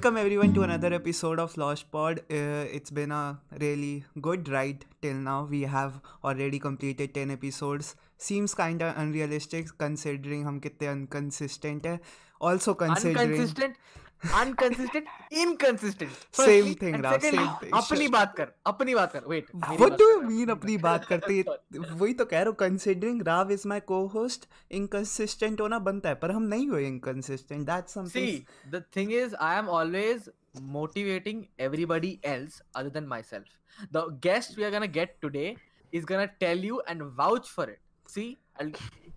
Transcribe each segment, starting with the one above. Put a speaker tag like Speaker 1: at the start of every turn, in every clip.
Speaker 1: Welcome everyone to another episode of Lost Pod. Uh, it's been a really good ride till now. We have already completed 10 episodes. Seems kinda unrealistic considering हम कितने inconsistent है. Also considering
Speaker 2: Inconsistent, inconsistent inconsistent
Speaker 1: same thing Rao same thing
Speaker 2: अपनी बात कर अपनी बात कर wait
Speaker 1: what do you mean अपनी बात करते वही तो कह रहा हूँ considering Rao is my co-host inconsistent होना बनता है पर हम नहीं हुए inconsistent that's something
Speaker 2: see the thing is I am always motivating everybody else other than myself the guest we are gonna get today is gonna tell you and vouch for it see i'll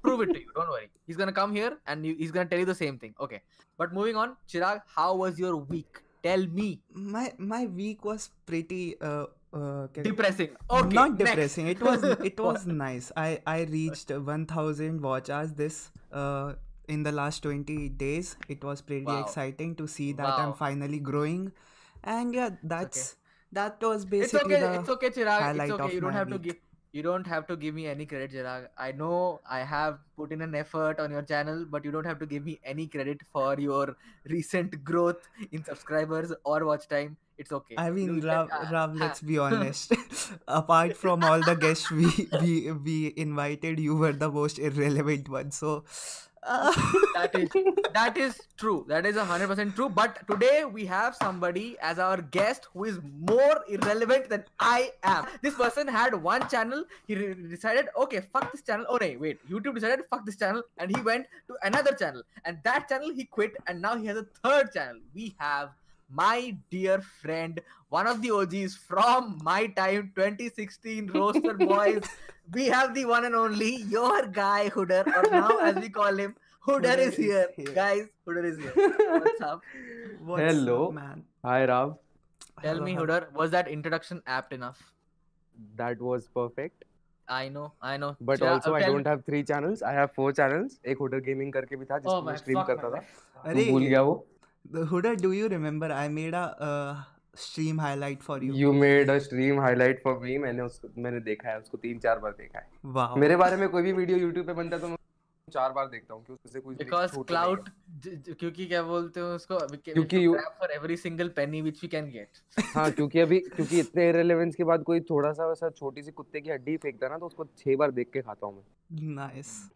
Speaker 2: prove it to you. Don't worry. He's to come here and he's to tell you the same thing. Okay. But moving on chirag how was your week? Tell me.
Speaker 1: My my week was pretty uh, uh,
Speaker 2: depressing. Okay
Speaker 1: not
Speaker 2: next.
Speaker 1: depressing. It was it was nice. I i reached 1000 watch hours this uh in the last 20 days. It was pretty
Speaker 2: Wow.
Speaker 1: exciting to see that i'm finally growing. And yeah that's that was
Speaker 2: it's
Speaker 1: basically
Speaker 2: okay
Speaker 1: the
Speaker 2: it's okay chirag.
Speaker 1: Highlight
Speaker 2: it's okay.
Speaker 1: of
Speaker 2: you don't
Speaker 1: my
Speaker 2: have to
Speaker 1: week.
Speaker 2: give you don't have to give me any credit chirag i know i have put in an effort on your channel but you don't have to give me any credit for your recent growth in subscribers or watch time it's okay
Speaker 1: I mean, Rav,
Speaker 2: uh,
Speaker 1: Rav, let's be honest. Apart from all the guests we, we we invited, you were the most irrelevant one. So, uh,
Speaker 2: that is that is true. That is hundred percent true. But today we have somebody as our guest who is more irrelevant than i am. This person had one channel. He re- decided okay fuck this channel. Oh no wait. Youtube decided fuck this channel. And he went to another channel. And that channel he quit. And now he has a third channel. We have my dear friend one of the og's from my time 2016 roaster boys we have the one and only your guy hooder or now as we call him hooder,
Speaker 1: Hooder
Speaker 2: is,
Speaker 1: is
Speaker 2: here.
Speaker 1: here.
Speaker 2: guys hooder is here what's up
Speaker 1: what's
Speaker 3: Hello.
Speaker 1: up, man?
Speaker 3: Hi Rav,
Speaker 2: tell
Speaker 1: Hello,
Speaker 2: me
Speaker 1: hello.
Speaker 2: hooder was that introduction apt enough
Speaker 3: that was perfect.
Speaker 2: i know i know
Speaker 3: But
Speaker 2: Chira-
Speaker 3: also
Speaker 2: uh,
Speaker 3: I
Speaker 2: tell-
Speaker 3: don't have three channels. I have four channels. एक hotel gaming करके भी था
Speaker 2: oh
Speaker 3: जिसको
Speaker 2: my
Speaker 3: मैं stream
Speaker 2: fuck
Speaker 3: करता
Speaker 2: my
Speaker 3: था.
Speaker 2: life.
Speaker 1: अरे
Speaker 3: तू भूल गया वो?
Speaker 1: The Huda, do you remember? I made a uh, stream highlight for you.
Speaker 3: You made a stream highlight for me. मैंने उसको मैंने देखा है उसको तीन चार बार देखा है.
Speaker 1: Wow.
Speaker 3: मेरे बारे में कोई भी वीडियो YouTube पे बनता है तो मैं चार बार देखता हूँ
Speaker 2: क्लाउड क्योंकि क्या बोलते हैं उसको
Speaker 3: क्योंकि
Speaker 2: for every single penny which we can get
Speaker 3: हाँ क्योंकि अभी क्योंकि इतने इरेलीवेंस के बाद कोई थोड़ा सा वैसा छोटी सी कुत्ते की हड्डी फेंकता ना तो उसको छह बार देख के खाता हूँ मैं।
Speaker 1: Nice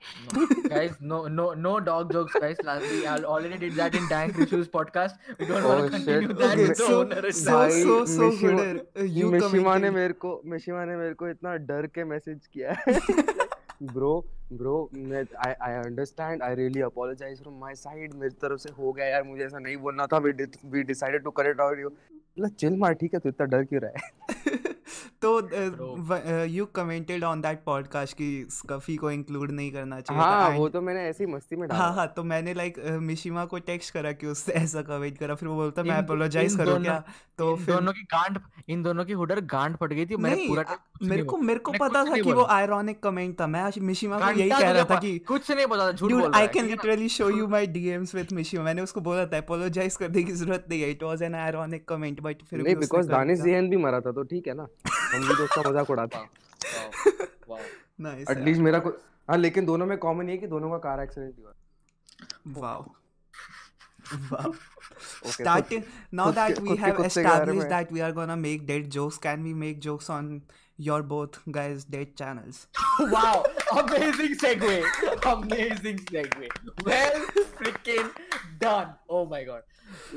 Speaker 2: guys no no no dog jokes guys last we already did that in dank reviews podcast we don't want to continue that
Speaker 1: so so so good you coming
Speaker 3: मेरे को मिशिमा ने मेरे को इतना डर के मैसेज किया है। ब्रो ब्रो मैं I understand I really apologize from my side मेरी तरफ़ से हो गया यार, मुझे ऐसा नहीं बोलना था. We decided to correct out you मतलब चिल मार, ठीक है, तू इतना डर क्यों रहा है?
Speaker 1: तो you commented on that podcast कि स्कफी को इंक्लूड नहीं करना चाहिए
Speaker 3: हाँ वो तो मैंने ऐसी मस्ती में डाला
Speaker 1: हाँ हाँ तो मैंने लाइक मिशिमा को टेक्स्ट करा कि उससे ऐसा कमेंट करा फिर वो बोलता मैं अपोलोजाइज करूँ क्या तो फिर
Speaker 2: दोनों की गांड इन दोनों की हुडर गांड फट गई थी मैंने पूरा
Speaker 1: मेरे को मेरे को पता था कि वो। आयरॉनिक कमेंट था मैं मिशिमा को यही कह रहा था कि
Speaker 2: कुछ नहीं पता था झूठ बोल रहा है,
Speaker 1: can
Speaker 2: ठीक है ना?
Speaker 1: literally show you my DMs with Mishi. मैंने उसको बोला था apologize करने की ज़रूरत नहीं है. It was an ironic comment but फिर
Speaker 3: नहीं बिकॉज़ दानिश
Speaker 1: दिया.
Speaker 3: भी मरा था तो ठीक है ना हम भी तो उसका मज़ाक उड़ाते हैं
Speaker 2: Wow, wow.
Speaker 1: Nice.
Speaker 3: एटलीस्ट मेरा को हाँ लेकिन दोनों में कॉमन ये कि दोनों का कार एक्सीडेंट हुआ
Speaker 1: wow Wow.
Speaker 3: Okay, so
Speaker 1: now that we have established that we are gonna make dead jokes, can we make jokes on your both guys' dead channels?
Speaker 2: wow, amazing segue. Amazing segue. Well freaking done. Oh my god.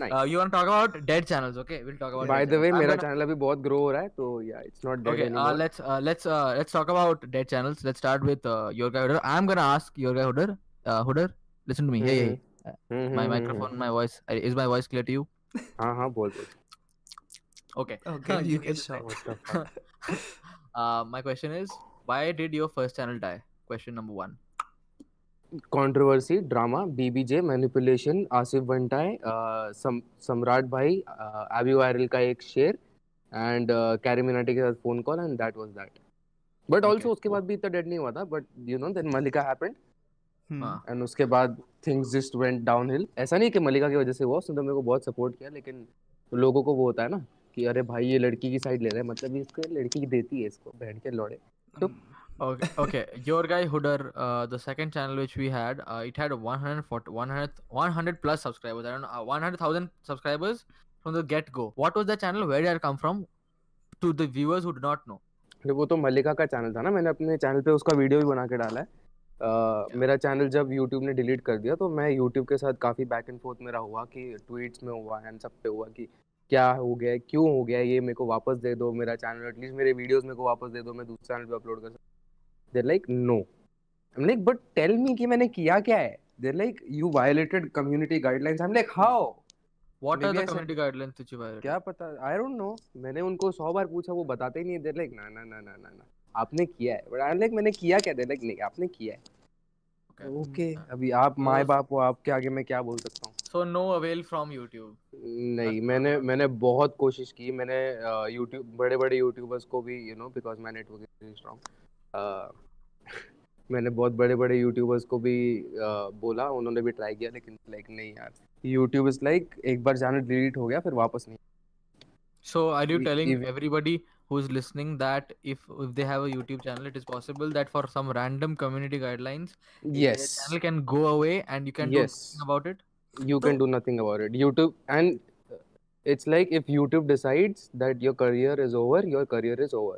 Speaker 3: Nice.
Speaker 2: Uh, you want to talk about dead channels? Okay, we'll talk about.
Speaker 3: By
Speaker 2: dead
Speaker 3: the way
Speaker 2: channels. I'm
Speaker 3: मेरा
Speaker 2: gonna-
Speaker 3: channel अभी बहुत grow हो रहा है तो या it's not dead
Speaker 2: Okay, uh,
Speaker 3: anymore
Speaker 2: let's uh, let's uh, let's talk about dead channels. Let's start with uh, your guy Hooder. I'm gonna ask your guy Hooder. Uh, Hooder, listen to me. Hey, hey.
Speaker 3: Hmm,
Speaker 2: My microphone, my voice. uh, Is my voice clear to you?
Speaker 3: हाँ हाँ बोल बोल
Speaker 2: Okay.
Speaker 1: Okay, you
Speaker 2: You
Speaker 1: can
Speaker 2: can-
Speaker 1: shout.
Speaker 2: Uh, my question is, why did your first channel die? Question number one.
Speaker 3: Controversy drama BBJ manipulation Asif Bantai Samrat भाई AB viral का एक शेर and carry Minati के साथ phone call and that was that but
Speaker 2: Okay.
Speaker 3: उसके बाद भी इतना डेड नहीं हुआ था but you know then
Speaker 1: Malika
Speaker 2: happened.
Speaker 3: And उसके बाद थिंग्स जस्ट वेंट डाउनहिल ऐसा नहीं कि मलिका की वजह से हुआ उसने तो मेरे को बहुत सपोर्ट किया लेकिन लोगों को वो होता है ना कि अरे भाई ये लड़की की साइड ले रहा है मतलब इसके लड़की की देती है इसको बहन के लौड़े। तो
Speaker 2: okay your guy Hudar the second channel which we had it had 140 100 100 plus subscribers I don't know 100000 subscribers from the get go what was the channel where did come from to the viewers who do not know
Speaker 3: वो तो मलिका का channel था ना मैंने अपने channel पे उसका video भी बना के डाला है। Uh, yeah. मेरा चैनल जब यूट्यूब ने डिलीट कर दिया तो मैं यूट्यूब के साथ काफ़ी बैक एंड फोर्थ मेरा हुआ कि ट्वीट्स में हुआ एंड सब पे हुआ कि क्या हो गया क्यों हो गया ये मेरे को वापस दे दो मेरा चैनल एटलीस्ट मेरे वीडियोस मेरे को वापस दे दो मैं दूसरे चैनल पे अपलोड कर सकता they're like no I like but tell me कि मैंने किया क्या है they're like you violated community guidelines
Speaker 2: I am
Speaker 3: like
Speaker 2: how
Speaker 3: I said-
Speaker 2: community guidelines which you violated?
Speaker 3: क्या पता आई डोंट नो मैंने उनको सौ बार पूछा वो बताते ही नहीं देर लाइक ना ना ना ना ना ना आपने किया है बट आई लाइक मैंने किया क्या देर लाइक नहीं आपने किया है
Speaker 2: Okay.
Speaker 3: ओके। अभी आप माए बाप हो आपके आगे मैं क्या बोल सकता हूँ?
Speaker 2: So no avail from YouTube.
Speaker 3: नहीं
Speaker 2: अच्छा,
Speaker 3: मैंने मैंने बहुत कोशिश की मैंने यूट्यूब बड़े बड़े यूट्यूबर्स को भी you know because my network is strong मैंने बहुत बड़े बड़े यूट्यूबर्स को भी uh, बोला उन्होंने भी ट्राई किया लेकिन लाइक नहीं यार। यूट्यूब इज़ लाइक एक बार चैनल डिलीट हो गया फिर वापस नहीं।
Speaker 2: So are you
Speaker 3: E-
Speaker 2: telling
Speaker 3: even-
Speaker 2: everybody who is listening that if if they have a YouTube channel, it is possible that for some random community guidelines, their
Speaker 3: yes
Speaker 2: channel can go away and you can do
Speaker 3: Yes.
Speaker 2: nothing about it?
Speaker 3: you can
Speaker 1: So-
Speaker 3: do nothing about it youtube and uh, it's like if youtube decides that your career is over your career is over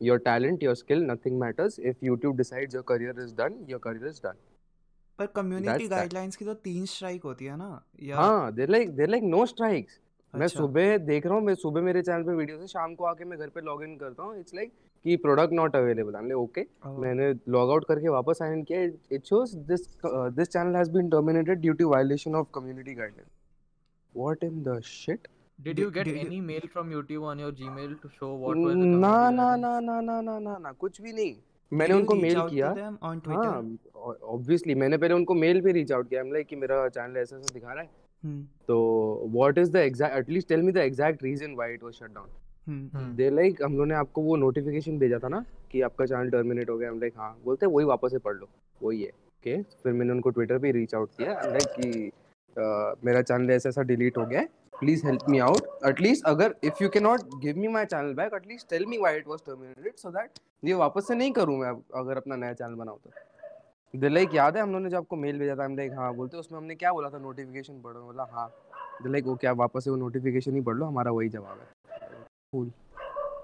Speaker 3: your talent your skill nothing matters if youtube decides your career is done your career is done
Speaker 1: पर community
Speaker 3: That's that.
Speaker 1: Guidelines की तो तीन strike होती है ना या
Speaker 3: हाँ there like there like no strikes मैं
Speaker 1: अच्छा।
Speaker 3: सुबह देख रहा हूँ मैं सुबह मेरे चैनल पे वीडियो से शाम को आके मैं घर पे लॉग इन करता हूँ। इट्स लाइक कि product not available I
Speaker 1: okay
Speaker 3: मैंने लॉग आउट करके वापस साइन इन किया। It shows this this channel has been terminated due to violation of community guidelines what in the shit
Speaker 2: Did
Speaker 1: Did-
Speaker 2: you get
Speaker 1: did you-
Speaker 2: any mail from YouTube on your Gmail to show what were the
Speaker 3: ना ना ना ना ना ना ना ना कुछ भी नहीं। मैंने उनको मेल किया। हाँ ऑब्वियसली मैंने पहले उनको मेल पे रीच आउट किया। हम लाइक कि मेरा चैनल ऐसा ऐसा दिखा रहा है। तो what is the exact at least tell me the exact reason why it was shut
Speaker 1: down
Speaker 2: Hmm.
Speaker 3: They like हम लोगों ने आपको वो नोटिफिकेशन भेजा था ना कि आपका चैनल टर्मिनेट हो गया हम लाइक हाँ बोलते वही वापस से पढ़ लो वही है ओके okay? फिर मैंने उनको ट्विटर पे रीच आउट किया लाइक कि अ, मेरा चैनल ऐसा ऐसा डिलीट हो गया है please help me out at least अगर if you can not give me my channel back at least tell me why it was terminated so that ये वापस से नहीं करूँ मैं अगर अपना नया चैनल बनाऊँ तो। लाइक याद है हम लोगों ने जो आपको मेल भेजा था? हम लाइक हाँ बोलते उसमें हमने क्या बोला था? नोटिफिकेशन पढ़ो। बोला हाँ दे लाइक वो क्या वापस से वो नोटिफिकेशन ही पढ़ लो हमारा वही जवाब है। कूल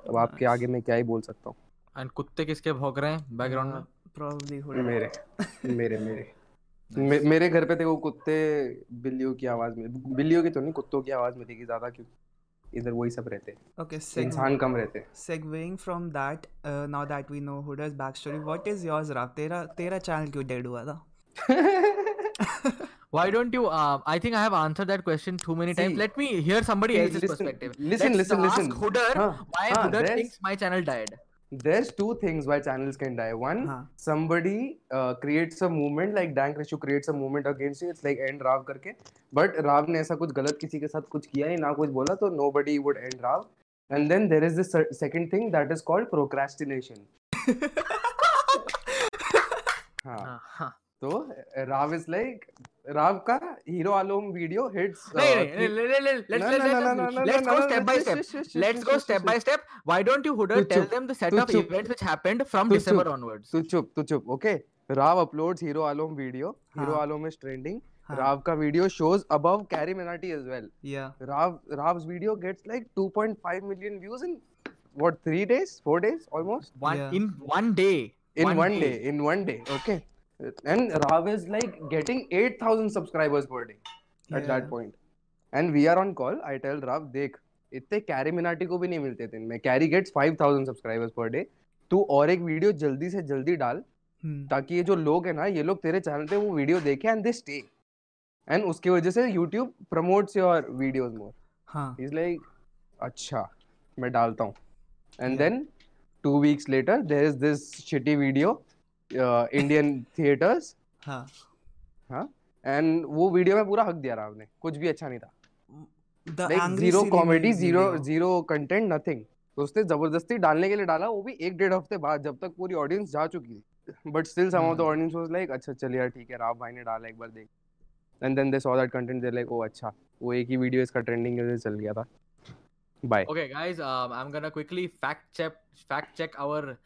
Speaker 3: अब आपके आगे मैं क्या ही बोल सकता हूँ?
Speaker 2: And कुत्ते किसके भौंक रहे हैं बैकग्राउंड में?
Speaker 1: probably would
Speaker 3: मेरे मेरे मेरे। मे, मेरे घर पे थे वो कुत्ते बिल्लियों की आवाज़ में बिल्लियों की तो नहीं कुत्तों की आवाज़ में थी कि ज़्यादा क्यों? इधर वही सब रहते हैं
Speaker 1: okay
Speaker 3: इंसान कम रहते
Speaker 1: segueing from that uh, now that we know back story what is yours Rav तेरा तेरा चैनल क्यों डेड हुआ था
Speaker 2: Why don't you? Uh, I think I have answered that question too many
Speaker 3: See, times.
Speaker 2: Let me hear somebody else's
Speaker 3: listen,
Speaker 2: perspective.
Speaker 3: listen,
Speaker 2: Let's
Speaker 3: listen,
Speaker 2: ask
Speaker 3: listen.
Speaker 2: Hooder
Speaker 3: huh,
Speaker 2: why
Speaker 3: huh,
Speaker 2: Hooder thinks my channel died.
Speaker 3: There's two things why channels can die one
Speaker 1: हाँ.
Speaker 3: somebody uh, creates a movement like dank Rishu creates a movement against you it's like end rav करके but rav ने ऐसा कुछ गलत किसी के साथ कुछ किया नहीं ना कुछ बोला तो nobody would end rav and then there is this second thing that is called procrastination हाँ
Speaker 2: हाँ, हाँ.
Speaker 3: तो राव इज़ लाइक राव का
Speaker 2: Hero Alom video hits let's go step by step let's go step by step why don't you
Speaker 3: Hudar
Speaker 2: tell them the set of events which happened from December onwards
Speaker 3: तू चुप तू चुप okay Rav uploads Hero Alom
Speaker 1: video
Speaker 3: Hero Alom is
Speaker 1: trending
Speaker 3: Rav का video shows above Carry Minati as well Rav Rav's video gets like 2.5 million views in what 3 days 4 days almost
Speaker 2: in one day
Speaker 3: in one day in one day okay and Rav is like getting 8000 subscribers per day at
Speaker 1: Yeah.
Speaker 3: that point. And we are on call. I tell Rav देख इतने carry Minati को भी नहीं मिलते दिन में Carry gets 5000 subscribers per day तू और एक वीडियो जल्दी से जल्दी डाल
Speaker 1: hmm.
Speaker 3: ताकि ये जो लोग हैं ना ये लोग तेरे चैनल पे वो वीडियो देखें एंड दे स्टे एंड उसकी वजह से YouTube promotes your videos more
Speaker 1: हाँ।
Speaker 3: He's like, अच्छा मैं डालता हूँ.
Speaker 1: And.
Speaker 3: Then two weeks later there is this shitty video Indian theatres
Speaker 1: हाँ।
Speaker 3: एंड वो वीडियो में पूरा हक दिया राव ने कुछ भी अच्छा नहीं था। Like
Speaker 1: zero
Speaker 3: comedy
Speaker 1: zero
Speaker 3: zero content nothing तो उसने ज़बरदस्ती डालने के लिए डाला। वो भी एक डेढ़ हफ़्ते बाद जब तक पूरी ऑडियंस जा चुकी थी। But still some of
Speaker 1: the.
Speaker 3: Audience was like अच्छा चल यार ठीक है राव भाई ने डाला एक बार देख। And then they saw that content they like oh अच्छा वो एक ही वीडियो इसका ट्रेंडिंग के लिए चल गया था। Bye
Speaker 2: Okay, guys, um, I'm gonna quickly fact check fact check our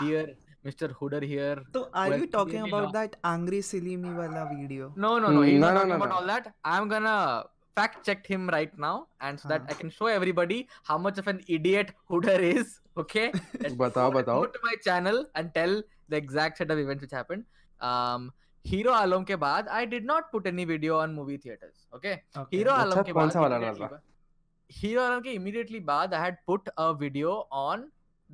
Speaker 2: dear Mr. Hooder here.
Speaker 1: So are you talking about
Speaker 2: not.
Speaker 1: that angry silly me wala video?
Speaker 2: No, no, no.
Speaker 3: Mm,
Speaker 2: He's
Speaker 3: no,
Speaker 2: not
Speaker 3: no,
Speaker 2: talking
Speaker 3: no,
Speaker 2: about
Speaker 3: no.
Speaker 2: all that. I'm gonna fact check him right now, and so that
Speaker 1: Uh-huh.
Speaker 2: I can show everybody how much of an idiot Hooder is. Okay. Let's
Speaker 3: बताओ,
Speaker 2: go-
Speaker 3: बताओ.
Speaker 2: Go to my channel and tell the exact set of events which happened. Um, Hero Alom के बाद I did not put any video on movie theaters. Okay.
Speaker 1: Okay.
Speaker 2: Hero
Speaker 3: अच्छा,
Speaker 2: Alam के
Speaker 3: कौन
Speaker 2: बाद Hero Alam के immediately बाद I had put a video on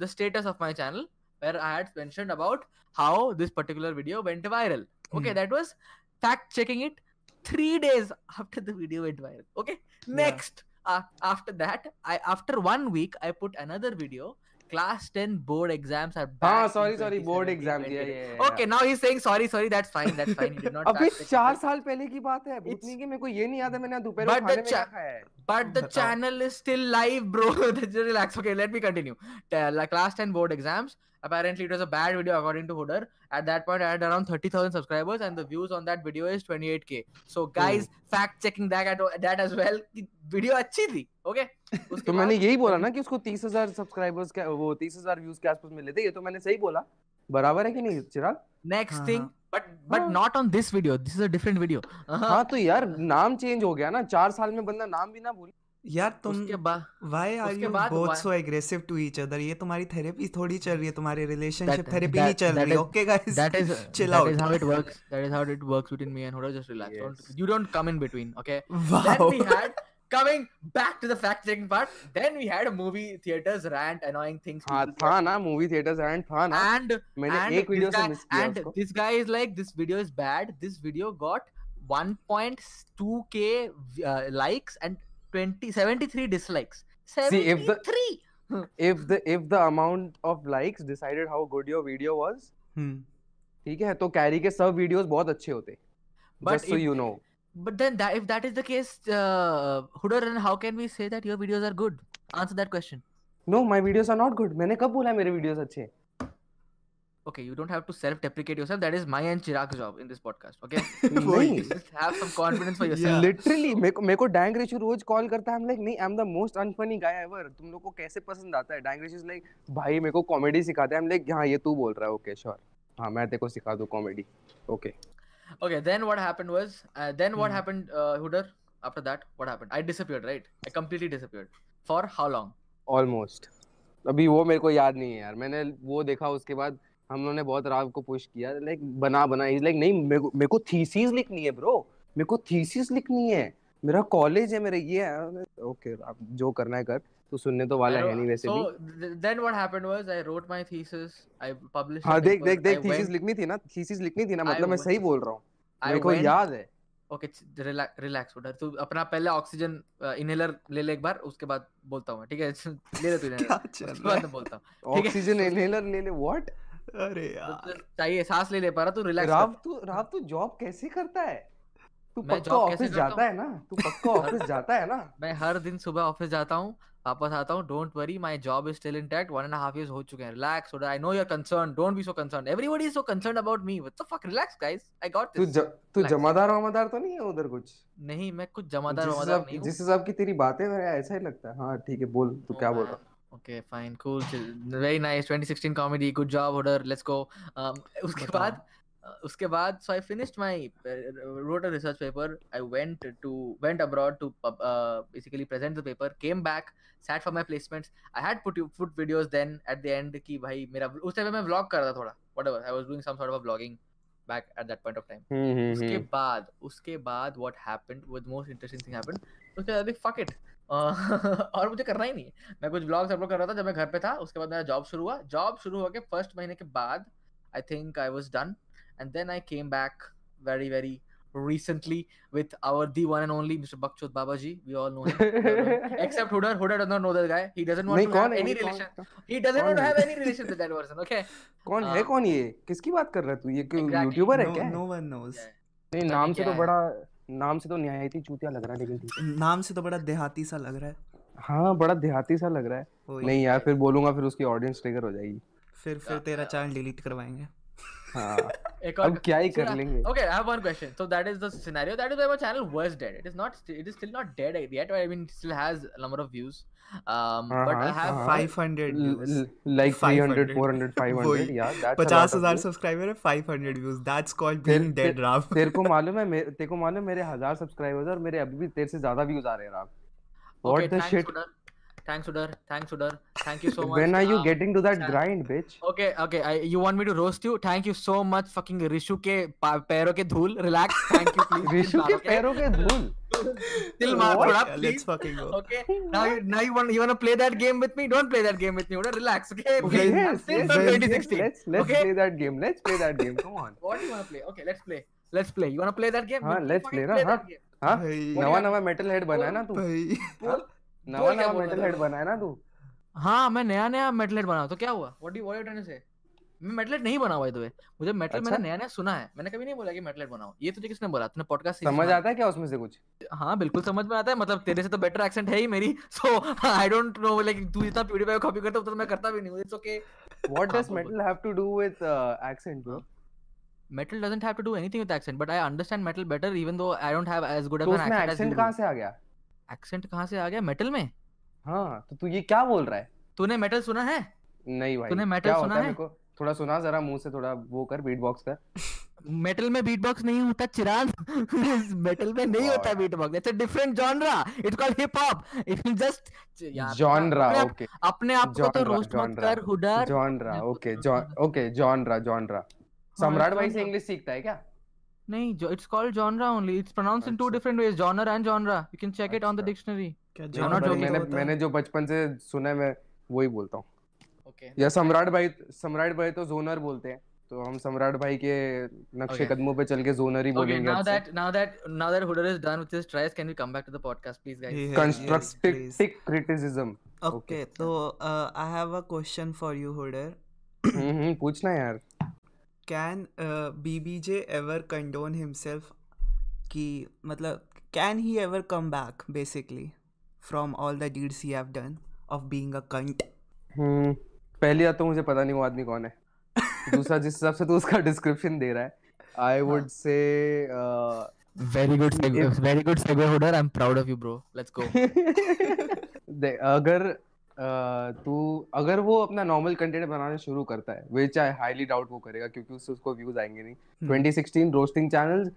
Speaker 2: the status of my channel where I had mentioned about how this particular video went viral. Okay,
Speaker 1: Hmm.
Speaker 2: that was fact checking it three days after the video went viral. Okay, next uh, after that, I after one week I put another video. Class 10 board exams are back.
Speaker 3: हाँ
Speaker 2: in
Speaker 3: sorry sorry board
Speaker 2: 2017,
Speaker 3: exams yeah
Speaker 2: 2018.
Speaker 3: yeah yeah
Speaker 2: Okay, now he's saying sorry, sorry. That's fine. That's fine. He did not.
Speaker 3: अबे
Speaker 2: fact check
Speaker 3: चार
Speaker 2: it.
Speaker 3: साल पहले की बात है भूतनी की मेरे को ये नहीं याद है मैंने दोपहर
Speaker 2: But
Speaker 3: को
Speaker 2: the
Speaker 3: खाने में
Speaker 2: cha-
Speaker 3: क्या खाया है
Speaker 2: But the channel is still live, bro. Just relax. Okay, let me continue. Like class 10 board exams. Apparently, it was a bad video according to Hooder. At that point, I had around 30,000 subscribers, and the views on that video is 28k. So, guys, fact checking that at, that as well. Video अच्छी थी. Okay.
Speaker 3: तो मैंने यही बोला ना कि उसको तीस हज़ार सब्सक्राइबर्स के वो तीस हज़ार व्यूज़ के आसपास मिले थे ये तो मैंने सही बोला बराबर है कि नहीं चिराग
Speaker 2: Next
Speaker 1: हाँ,
Speaker 2: but but not on this video this is a different video
Speaker 3: हाँ। तो यार नाम चेंज हो गया ना। 4 साल में बंदा नाम भी ना भूल
Speaker 1: यार तुम why are you both so aggressive to each other ये तुम्हारी थेरेपी थोड़ी चल रही है तुम्हारी रिलेशनशिप थेरेपी नहीं चल रही okay guys
Speaker 2: that is
Speaker 1: chill out that
Speaker 2: is how it works that is how it works between me and Hoda just relax you don't come in between okay that we had Coming back to the fact checking part then we had a movie theaters rant annoying things
Speaker 3: हाँ था ना movie theatres and था ना
Speaker 2: and
Speaker 3: मैंने
Speaker 2: and
Speaker 3: एक video
Speaker 2: this
Speaker 3: से
Speaker 2: guy,
Speaker 3: किया
Speaker 2: and
Speaker 3: उसको
Speaker 2: this guy is like this video is bad this video got 1.2k uh, likes and 20 73 dislikes 73
Speaker 3: See, if the- if the if the amount of likes decided how good your video was
Speaker 1: hmm
Speaker 3: ठीक है तो carry के सब videos बहुत अच्छे होते
Speaker 2: But
Speaker 3: just so
Speaker 2: if-
Speaker 3: you know
Speaker 2: but then that if that is the case uh, then how can we say that your videos are good answer that question
Speaker 3: no my videos are not good मैंने कब बोला मेरे videos अच्छे हैं?
Speaker 2: okay you don't have to self-deprecate yourself that is my and chirag's job in this podcast okay just have some confidence for yourself
Speaker 3: literally मेरे को मेरे को डैंग रेशु रोज कॉल करता है I'm like नहीं am the most unfunny guy ever तुम लोग को कैसे पसंद आता है डैंग रेशु इज़ लाइक भाई मेरे को कॉमेडी सिखाते हैं I'm like हाँ ये तू बोल रहा है ओके श्योर हाँ मैं तेरे को सिखा दूँ comedy okay
Speaker 2: Okay, then what happened was, uh, then what
Speaker 1: Hmm.
Speaker 2: happened, uh, Hooder? After that, what happened? I disappeared, right? I completely disappeared. For how long?
Speaker 3: Almost अभी वो मेरे को याद नहीं है यार मैंने वो देखा उसके बाद हम लोगों ने बहुत राव को पुश किया लाइक बना बना इज़ लाइक नहीं मेरे को मेरे को थीसिस लिखनी है ब्रो मेरे को थीसिस लिखनी है मेरा कॉलेज है मेरा ये है ओके आप जो करना है कर तू सुनने तो वाला है नहीं वैसे
Speaker 2: so
Speaker 3: भी
Speaker 2: what happened was, I wrote my thesis. I published. a
Speaker 3: हाँ देख देख देख थीसिस लिखनी थी ना थीसिस लिखनी थी ना मतलब मैं सही बोल रहा हूँ मेरे को याद है
Speaker 2: Okay, ch- relax, relax, तू अपना पहले ऑक्सीजन इनहेलर ले ले एक बार, उसके बाद बोलता हूँ मैं, ठीक है? ले ले तू
Speaker 1: चल
Speaker 2: उसके बाद बोलता हूँ.
Speaker 3: ऑक्सीजन इनहेलर ले ले व्हाट
Speaker 1: अरे
Speaker 2: तो-
Speaker 1: यार
Speaker 2: तो चाहिए सांस ले ले पा रहा तू रिलैक्स
Speaker 3: राव तू राव तू जॉब कैसे करता है तू पक्का ऑफ़िस जाता है? ना? तू पक्का ऑफ़िस जाता है ना?
Speaker 2: मैं हर दिन सुबह ऑफ़िस जाता हूँ वापस आता हूँ don't worry my job is still intact one and half years हो चुके हैं relax so I know you are concern don't be so concern everybody is so concern about me what the fuck relax guys I got
Speaker 3: तू
Speaker 2: this
Speaker 3: ज, तू जमादार वमादार तो नहीं है उधर कुछ?
Speaker 2: नहीं मैं कुछ जमादार वमादार नहीं हूँ।
Speaker 3: जिस हिसाब की तेरी बातें मेरा ऐसा ही लगता है। हाँ ठीक है बोल तू क्या बोल रहा
Speaker 2: okay fine cool very nice 2016 comedy good job Hudar let's go उसके बाद उसके बाद so I finished my wrote research paper I went to went abroad to basically present the paper came back sat for my placements I had put foot videos then at the end कि भाई मेरा उस time मैं vlog कर रहा थोड़ा whatever I was doing some sort of vlogging back at that point of time उसके
Speaker 3: हम्म।
Speaker 2: बाद उसके बाद what happened with most interesting thing happened उसके बाद फक इट uh, और मुझे करना ही नहीं मैं कुछ ब्लॉग्स अपलोड कर रहा था जब मैं घर पे था उसके बाद मेरा जॉब शुरू हुआ। जॉब शुरू हुआ के फ़र्स्ट महीने के बाद I think I was done and then I came back very very recently with our the one and only Mr. Bakchot Babaji. We all know him. Except Hooder. Hooder does not know that guy. He doesn't want
Speaker 3: नहीं
Speaker 2: to have
Speaker 3: है
Speaker 2: any relation.
Speaker 3: कौन
Speaker 2: He doesn't want to have any relation with that person. Okay.
Speaker 3: कौन है
Speaker 2: हाँ।
Speaker 3: कौन ये किसकी बात कर रहा है तू ये
Speaker 2: Exactly.
Speaker 3: यूट्यूबर है क्या
Speaker 1: नो वन नोस
Speaker 2: Yeah.
Speaker 3: नहीं नाम से तो
Speaker 2: है।
Speaker 3: बड़ा नाम से तो न्यायती चूतिया लग रहा है लेकिन
Speaker 1: नाम से तो बड़ा देहाती सा लग रहा है
Speaker 3: हाँ बड़ा देहाती सा लग रहा है नहीं यार फिर बोलूँगा फिर उसकी ऑडियंस ट्रिगर हो जाएगी
Speaker 1: फिर फिर तेरा चैनल डिलीट करवाएँगे
Speaker 3: हाँ
Speaker 2: एक और
Speaker 3: अब क्या ही कर
Speaker 2: uh,
Speaker 3: लेंगे
Speaker 2: Okay, I have one question. So that is the scenario. That is why my channel was dead. It is not. st- It is still not dead yet. I mean, it still has a number of views. Um, but I
Speaker 3: Uh-huh,
Speaker 2: have
Speaker 3: uh-huh.
Speaker 1: 500 views
Speaker 3: like 300
Speaker 1: 500
Speaker 3: 400 500 yeah that's a lot
Speaker 1: पचास
Speaker 3: of
Speaker 1: हज़ार
Speaker 3: views.
Speaker 1: Subscriber है 500 views that's
Speaker 3: called
Speaker 1: being dead
Speaker 3: तेरे-
Speaker 1: राव
Speaker 3: तेरे को मालूम है मेरे तेरे को मालूम है मेरे हज़ार सब्सक्राइबर्स और मेरे अभी भी तेरे से ज़्यादा व्यूज़ आ रहे हैं Rao
Speaker 2: Okay,
Speaker 3: what the
Speaker 2: thanks,
Speaker 3: shit
Speaker 2: Udar. Thanks, Udar. Thanks, Udar. Thank you so much.
Speaker 3: when are you
Speaker 2: Um,
Speaker 3: getting to that
Speaker 2: uh,
Speaker 3: grind bitch
Speaker 2: Okay, okay. I, you want me to roast you? Thank you so much, fucking Rishu के पा- पैरों के धूल. Relax. Thank you, please.
Speaker 3: Rishu के पैरों के धूल
Speaker 2: Still मार
Speaker 3: What?
Speaker 2: थोड़ा,
Speaker 1: let's
Speaker 2: please.
Speaker 1: fucking go
Speaker 2: Okay. Now you now you want you want to play that game with me? Don't play that game with me. Udar, relax. Okay. Please. I'm
Speaker 3: yes,
Speaker 2: still
Speaker 3: yes,
Speaker 2: from
Speaker 3: yes,
Speaker 2: 2016.
Speaker 3: let's let's
Speaker 2: okay?
Speaker 3: play that game let's play that game come on
Speaker 2: What do you want to play? Okay, let's play. Let's play. You want to play that game?
Speaker 3: हाँ,
Speaker 2: You
Speaker 3: let's
Speaker 2: fucking
Speaker 3: play ना, हाँ।
Speaker 2: that game.
Speaker 3: हाँ
Speaker 1: भाई
Speaker 3: नवा नवा metal head बना है ना तू
Speaker 1: भाई
Speaker 2: बोल
Speaker 3: नवा नवा मेटल हेड ना तू?
Speaker 2: हाँ मैं नया नया मेटलेट बना तो क्या हुआ? व्हाट डू व्हाट से मैं मेटलेट नहीं बना हुआ है मुझे मेटल
Speaker 3: अच्छा?
Speaker 2: मैंने नया नया सुना है। मैंने कभी नहीं बोला कि मेटलेट बनाओ ये तुझे किसने बोला? तूने पॉडकास्ट
Speaker 3: समझ आता है क्या उसमें से कुछ?
Speaker 2: हाँ बिल्कुल समझ में आता है। मतलब तेरे से तो बेटर एक्सेंट है ही मेरी। So I don't know like तू जितना प्यूडीफाई कॉपी करता उतना तो मैं करता भी नहीं इट्स ओके हाँ, बोल,
Speaker 3: metal have to do with uh, accent bro?
Speaker 2: Metal doesn't have to do anything with accent but i understand metal better even though i don't have as good of
Speaker 3: तो
Speaker 2: an accent
Speaker 3: कहाँ. से आ गया?
Speaker 2: Accent कहाँ से आ गया? Metal में?
Speaker 3: हाँ तो तू ये क्या बोल रहा है?
Speaker 2: तूने metal सुना है?
Speaker 3: नहीं भाई
Speaker 2: तूने metal
Speaker 3: क्या
Speaker 2: सुना
Speaker 3: है
Speaker 2: है?
Speaker 3: थोड़ा सुना जरा मुँह से थोड़ा वो कर बीट बॉक्स कर।
Speaker 2: मेटल में बीट बॉक्स नहीं होता चिराग। मेटल में नहीं होता
Speaker 3: यार।
Speaker 2: Beat box it's a different genre it's called hip hop
Speaker 3: it
Speaker 2: just genre
Speaker 3: okay
Speaker 2: अपने आप को तो
Speaker 3: Genre,
Speaker 2: रोस्ट मत. कर Hudar.
Speaker 3: Genre
Speaker 2: okay
Speaker 3: okay genre genre Samrat भाई से इंग्लिश सीखता है क्या?
Speaker 2: नहीं जो it's called genre only it's pronounce
Speaker 3: in
Speaker 2: two different ways genre and genre you can check it on
Speaker 3: the
Speaker 2: dictionary
Speaker 1: क्या
Speaker 3: जॉनर
Speaker 2: जो
Speaker 3: मैंने मैंने जो बचपन से सुना है मैं वही बोलता हूँ।
Speaker 2: ओके।
Speaker 3: या सम्राट भाई सम्राट भाई तो जोनर बोलते हैं। तो हम सम्राट भाई के नक्शे
Speaker 2: okay.
Speaker 3: कदमों पे चल के जोनर ही बोलेंगे
Speaker 2: now that now that now that Hudar is done with this tries can we come back to the podcast please guys
Speaker 3: constructive criticism
Speaker 1: okay तो I have a question for you
Speaker 3: Hudar hmm पूछना यार।
Speaker 1: Can uh, BBJ ever condone himself? कि मतलब can he ever come back basically from all the deeds he have done of being a cunt?
Speaker 3: हम्म पहली बात तो मुझे पता नहीं वो आदमी कौन है दूसरा जिस हिसाब से तू उसका डिस्क्रिप्शन दे रहा है I would say
Speaker 2: Very good segue.
Speaker 3: If-
Speaker 2: Very good segue, Hooder. I'm proud of you, bro. Let's go.
Speaker 3: अगर अ, तू अगर वो अपना नॉर्मल कंटेंट बनाना शुरू करता है विच आई हाईली डाउट वो करेगा क्योंकि उससे उसको व्यूज़ आएँगे नहीं।
Speaker 1: Hmm.
Speaker 3: 2016 roasting channels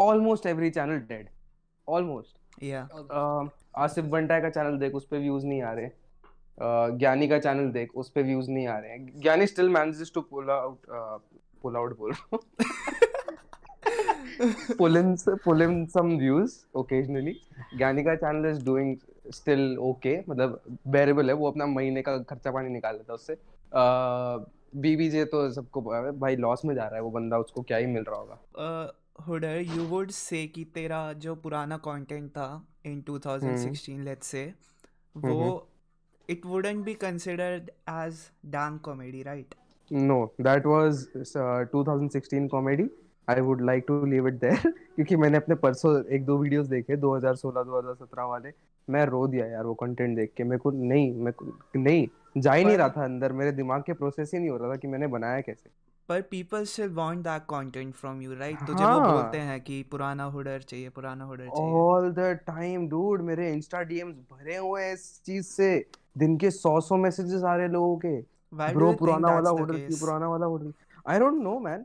Speaker 3: almost every channel dead
Speaker 1: almost.
Speaker 3: Asif Bantai का चैनल देख उस पे व्यूज़ नहीं आ रहे। ज्ञानी का चैनल देख उस पे व्यूज़ नहीं आ रहे। Gyani still manages to pull out pull out बोल pull in pull in some views occasionally. Gyani का channel is doing still okay मतलब बेरेबल है. वो अपना महीने का खर्चा पानी निकाल लेता है उससे. बीबीजे तो सबको भाई लॉस में जा रहा है वो बंदा उसको क्या ही मिल रहा होगा.
Speaker 1: Uh, Huder, you would say कि तेरा जो पुराना कंटेंट था in 2016 let's say वो it wouldn't be considered as dank comedy right?
Speaker 3: No that was 2016 comedy I would like to leave it there क्योंकि मैंने अपने परसों एक दो वीडियोस देखे 2016 2017 वाले। मैं रो दिया यार वो कंटेंट देख के। मेरे को नहीं को नहीं जा ही नहीं रहा था अंदर। मेरे दिमाग के प्रोसेस ही नहीं हो रहा था कि मैंने बनाया कैसे।
Speaker 1: पर people still want that content from you right? तुझे वो
Speaker 3: हाँ।
Speaker 1: बोलते हैं कि पुराना हुडर चाहिए पुराना हुडर चाहिए।
Speaker 3: ऑल द टाइम डूड मेरे इंस्टा डीएम्स भरे हुए हैं इस चीज़ से। दिन के 100 100 मैसेजेस आ रहे लोगों के। ब्रो पुराना वाला
Speaker 1: the
Speaker 3: की पुराना वाला Hudar
Speaker 1: I
Speaker 3: don't know man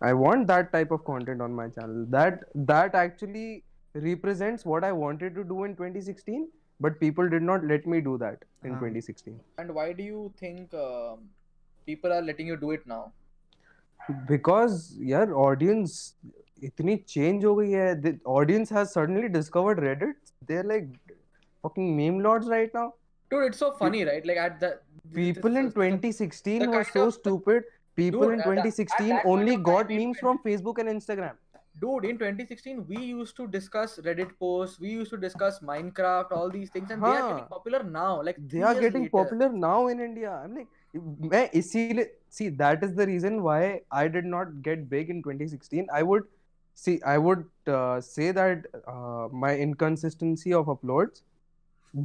Speaker 3: I want that type of content on my channel that that actually represents what I wanted to do in 2016 but people did not let me do that in
Speaker 1: हाँ.
Speaker 3: 2016
Speaker 2: And why do you think um, people are letting you do it now?
Speaker 3: Because यार audience इतनी change हो गई है audience has suddenly discovered Reddit they are like fucking meme lords right now
Speaker 2: Dude, it's so funny, right? Like at the
Speaker 3: people in
Speaker 2: this- this-
Speaker 3: 2016
Speaker 2: the
Speaker 3: were
Speaker 2: kind
Speaker 3: so
Speaker 2: of-
Speaker 3: stupid people
Speaker 2: Dude,
Speaker 3: in
Speaker 2: at that- at
Speaker 3: 2016
Speaker 2: that point
Speaker 3: only
Speaker 2: of
Speaker 3: got
Speaker 2: time, we
Speaker 3: memes
Speaker 2: went-
Speaker 3: from facebook and instagram
Speaker 2: dude in 2016 we used to discuss reddit posts we used to discuss minecraft all these things and they are getting
Speaker 3: Huh.
Speaker 2: popular now like
Speaker 3: they
Speaker 2: three
Speaker 3: are
Speaker 2: years
Speaker 3: getting
Speaker 2: later.
Speaker 3: popular now in India. I'm like, मैं इसीलिए see that is the reason why I did not get big in 2016. I would see I would uh, say that uh, my inconsistency of uploads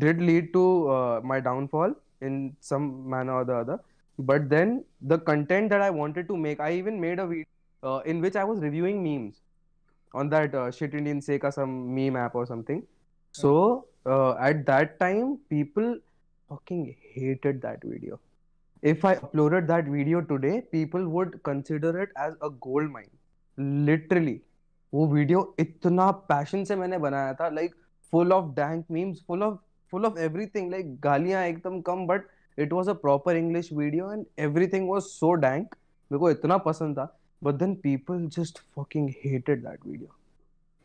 Speaker 3: did lead to uh, my downfall in some manner or the other. But then the content that I wanted to make, I even made a video uh, in which I was reviewing memes on that uh, shit Indian Seka some meme app or something. So uh, at that time, people fucking hated that video. If I uploaded that video today, people would consider it as a gold mine. Literally, वो video इतना passion से मैंने बनाया था like full of dank memes full of full of everything like गालियां एकदम कम but It was a proper English video and everything was so dank मेरे को इतना पसंद था but then people just fucking hated that video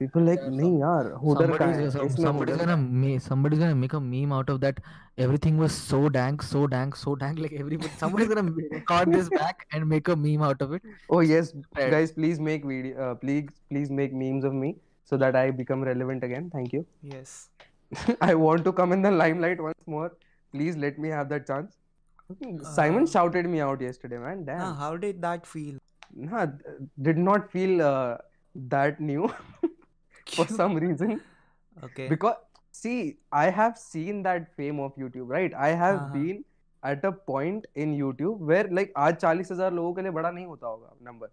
Speaker 3: people like
Speaker 2: That's
Speaker 3: नहीं यार हुडर का
Speaker 4: somebody's,
Speaker 3: है
Speaker 4: some,
Speaker 3: इसमें
Speaker 4: somebody's
Speaker 3: हुडर
Speaker 4: gonna ma- somebody's gonna make a meme out of that everything was so dank so dank so dank like everybody somebody's gonna ma- record this back and make a meme out of it
Speaker 3: Oh yes,
Speaker 4: Right.
Speaker 3: guys, please make video. Uh, please, please make memes of me so that I become relevant again. Thank you.
Speaker 1: yes
Speaker 3: I want to come in the limelight once more. Please let me have that chance. Simon
Speaker 1: Uh,
Speaker 3: shouted me out yesterday, man. Damn.
Speaker 1: Ah, how did that feel
Speaker 3: Nah, d- did not feel uh, that new for some reason.
Speaker 1: okay
Speaker 3: Because see, I have seen that fame of YouTube, right? I have
Speaker 1: हाँ, हाँ.
Speaker 3: been at a point in YouTube where like आज चालीस हजार लोगों के लिए बड़ा नहीं होता होगा number,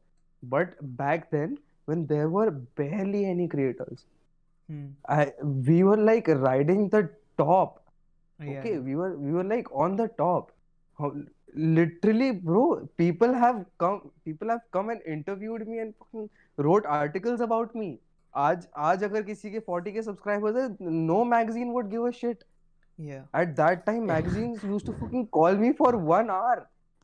Speaker 3: but back then when there were barely any creators,
Speaker 1: Hmm.
Speaker 3: I we were like riding the top.
Speaker 1: Yeah.
Speaker 3: Okay, we were we were like on the top. How, literally, bro, people have come people have come and interviewed me and fucking wrote articles about me. आज आज अगर किसी के 40 के subscribers है, no magazine would give a shit.
Speaker 1: Yeah.
Speaker 3: At that time, magazines used to fucking call me for one hour.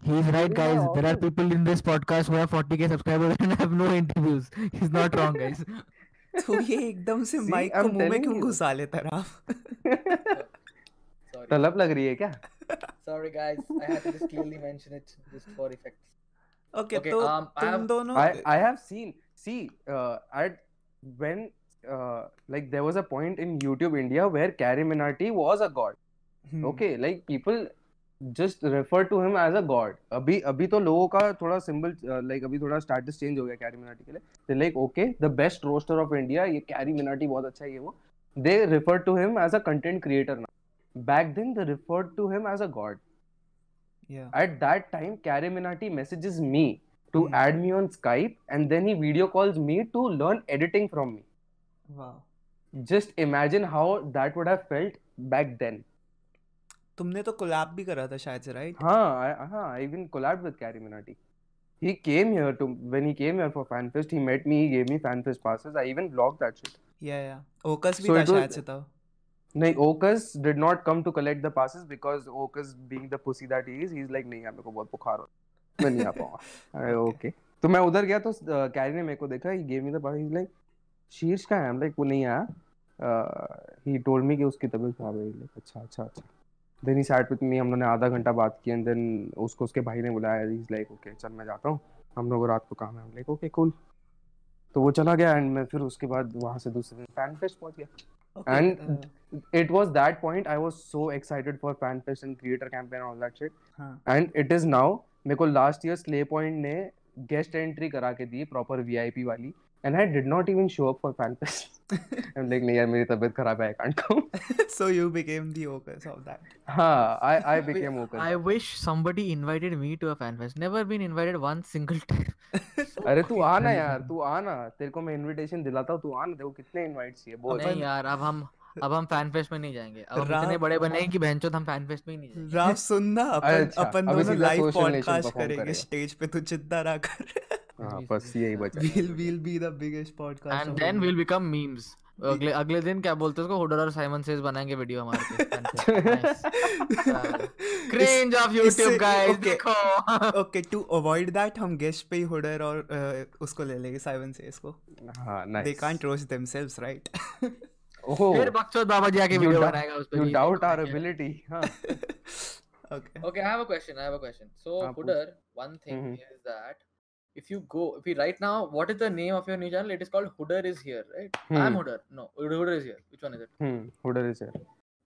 Speaker 4: he's right
Speaker 3: During my
Speaker 4: guys there are
Speaker 3: office.
Speaker 4: people in this podcast who have 40k subscribers and have no interviews he's not wrong guys
Speaker 1: तो ये एकदम से
Speaker 3: See,
Speaker 1: mic को
Speaker 3: I'm
Speaker 1: मुंह में
Speaker 3: telling
Speaker 1: क्यों
Speaker 3: you.
Speaker 1: घुसा लेता है राव
Speaker 2: sorry
Speaker 3: तलब लग रही है क्या?
Speaker 2: sorry guys i had to just clearly mention it just for effects
Speaker 1: okay
Speaker 2: Okay,
Speaker 1: तो
Speaker 2: um, I
Speaker 1: तुम
Speaker 2: have-
Speaker 1: दोनों
Speaker 3: I I have seen. See, uh, at when uh, like there was a point in YouTube India where Carrie Minati was a god.
Speaker 1: Hmm.
Speaker 3: Okay, like people just refer to him as a god. अभी अभी तो लोगों का थोड़ा symbol uh, like अभी थोड़ा status change हो गया कैरी मिनाटी के लिए. They like okay, the best roaster of India. ये कैरी मिनाटी बहुत अच्छा है ये वो. They refer to him as a content creator now. Back then they referred to him as a god.
Speaker 1: Yeah.
Speaker 3: At that time, Carrie Minati messages me to
Speaker 1: Hmm.
Speaker 3: add me on Skype and then he video calls me to learn editing from me.
Speaker 1: Wow.
Speaker 3: Just imagine how that would have felt back then.
Speaker 1: तुमने तो collab भी करा था शायद से right
Speaker 3: हाँ, I, हाँ, I even collabed with Carrie Minati. He came here to when he came here for FanFest, he met me, he gave me FanFest passes. I even vlogged that shit.
Speaker 1: या या ओकस भी
Speaker 3: So
Speaker 1: था
Speaker 3: it was-
Speaker 1: शायद
Speaker 3: नहीं ओकस did not come to collect the passes because ओकस being the pussy that he is he is like नहीं यार मेरे को बहुत बुखार हो मैं नहीं आ पाऊँगा। ओके तो मैं उधर गया तो कैरी ने मेरे को देखा ही gave me the pass like शीर्ष का आई एम लाइक वो नहीं आया। ही टोल्ड मी कि उसकी तबीयत खराब है। लाइक अच्छा अच्छा अच्छा. Then he sat with me हम लोगों ने आधा घंटा बात की एंड देन उसको उसके भाई ने बुलाया। इज़ लाइक ओके चल मैं जाता हूँ। हम लोगों रात को काम है। लाइक ओके कूल तो वो चला गया एंड मैं फिर उसके बाद वहाँ से दूसरे दिन फ़ैन फेस्ट पहुँच गया।
Speaker 1: Okay,
Speaker 3: And
Speaker 1: uh,
Speaker 3: it was that point I was so excited for FanFest and creator campaign and all that shit.
Speaker 1: हाँ
Speaker 3: And it is now मेरे को last year Slay Point ने guest entry करा के दी proper VIP वाली and I did not even show up for FanFest. I'm like नहीं यार मेरी तबीयत खराब है I can't come.
Speaker 1: so you became the Okus of that
Speaker 3: हाँ I I became okay.
Speaker 4: i wish somebody invited me to a fan fest never been invited one single time
Speaker 3: अरे तू आना यार तू आना तेरे को मैं invitation दिलाता हूँ तू आना देखो कितने invites चाहिए बोल
Speaker 4: नहीं यार अब हम अब हम फ़ैन फेस्ट में नहीं जाएँगे अब हम इतने बड़े बने हैं कि बहनचोद हम फ़ैन फेस्ट में ही नहीं जाएँगे
Speaker 1: राव सुनना अपन
Speaker 3: अच्छा,
Speaker 1: अपन दोनों लाइव पॉडकास्ट करेंगे स्टेज पे तू चिंता ना कर
Speaker 3: हाँ बस यही बचा
Speaker 1: we'll we'll be the biggest podcast
Speaker 4: than
Speaker 1: India.
Speaker 4: Will become memes अगले अगले दिन क्या बोलते हैं उसको हुडर और साइमन सेज बनाएँगे वीडियो हमारे. क्रिंज ऑफ़ YouTube गाइस देखो
Speaker 1: ओके टू अवॉइड दैट हम गेस्ट पे ही हुडर और uh, उसको ले लेंगे साइवन से इसको
Speaker 3: हाँ they
Speaker 1: can't roast themselves right
Speaker 3: Oh,
Speaker 4: फिर बकचोद बाबा जी आके वीडियो बनाएगा उस पे
Speaker 3: you
Speaker 4: भी,
Speaker 3: doubt
Speaker 4: देखो
Speaker 3: our
Speaker 4: क्या-
Speaker 3: ability. हाँ.
Speaker 1: okay
Speaker 2: okay i have a question i have a question so
Speaker 3: हाँ, पूछ।
Speaker 2: Hudar, one thing
Speaker 3: Mhm.
Speaker 2: is that if you go, if we right now, what is the name of your new channel? It is called Hooder is here, right? hmm. I'm
Speaker 3: Hmm.
Speaker 2: Hooder. No, Hooder is here. Which one is it?
Speaker 3: Hmm is
Speaker 2: Hooder is here.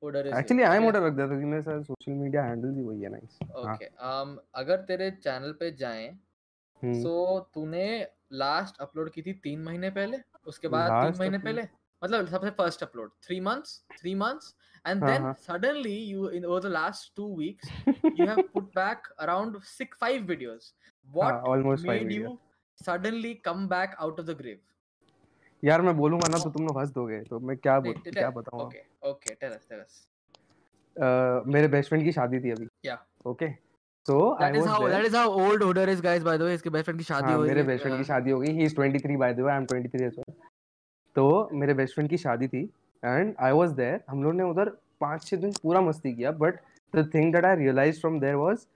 Speaker 3: I am
Speaker 2: okay?
Speaker 3: Hooder रख दिया था कि मेरे social media handles ही वही है nice हाँ
Speaker 2: Okay. Um, अगर तेरे चैनल पे जाएँ,
Speaker 3: हम्म
Speaker 2: so तूने लास्ट अपलोड की थी तीन महीने पहले, उसके बाद तीन महीने पहले, मतलब सबसे first upload, three months, three months, and
Speaker 3: हाँ
Speaker 2: then
Speaker 3: हाँ
Speaker 2: suddenly you in over the last two weeks you have put back around six five videos.
Speaker 3: हाँ
Speaker 2: What
Speaker 3: almost five
Speaker 2: made you suddenly come back out of the grave?
Speaker 3: यार मैं बोलूँगा ना तो तुम लोग हंस दोगे तो मैं क्या बोल
Speaker 2: t-
Speaker 3: क्या बताऊँ
Speaker 2: okay, okay, tell us, tell us.
Speaker 3: मेरे बेस्ट फ्रेंड की शादी थी अभी
Speaker 2: Yeah.
Speaker 4: Okay
Speaker 3: so
Speaker 4: how
Speaker 3: there
Speaker 4: that is how old Hodder is, guys. By the way, इसके best friend की शादी
Speaker 3: हाँ
Speaker 4: हुई
Speaker 3: मेरे
Speaker 4: है.
Speaker 3: बेस्ट फ्रेंड की शादी हो गई he is 23 by the way I am 23 as well तो मेरे बेस्ट फ्रेंड की शादी थी एंड आई वाज देयर हम लोग ने उधर पाँच छः दिन पूरा मस्ती किया but the thing that I realise from there was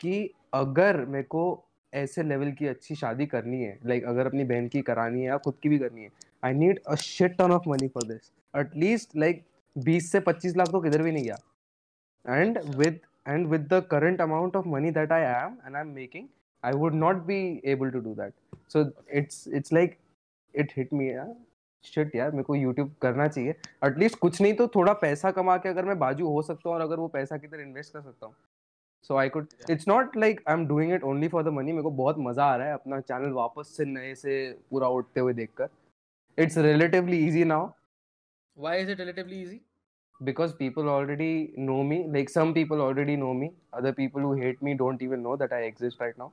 Speaker 3: कि अगर मेरे को ऐसे लेवल की अच्छी शादी करनी है। लाइक like, अगर अपनी बहन की करानी है या खुद की भी करनी है। I need a shit ton of money for this at least like 20 से 25 लाख तो किधर भी नहीं गया। And with and with the current amount of money that i am and i'm making i would not be able to do that. So it's it's like it hit me यार shit यार मेरे को YouTube करना चाहिए। At least कुछ नहीं तो थोड़ा पैसा कमा के अगर मैं बाजू हो सकता हूँ और अगर वो पैसा किधर इन्वेस्ट कर सकता हूँ। So I could it's not like I am doing it only for the money मेरे को बहुत मज़ा आ रहा है अपना चैनल वापस से नए से पूरा उठते हुए देखकर it's relatively easy now
Speaker 2: Why is it relatively easy?
Speaker 3: because people already know me like some people already know me other people who hate me don't even know that i exist right now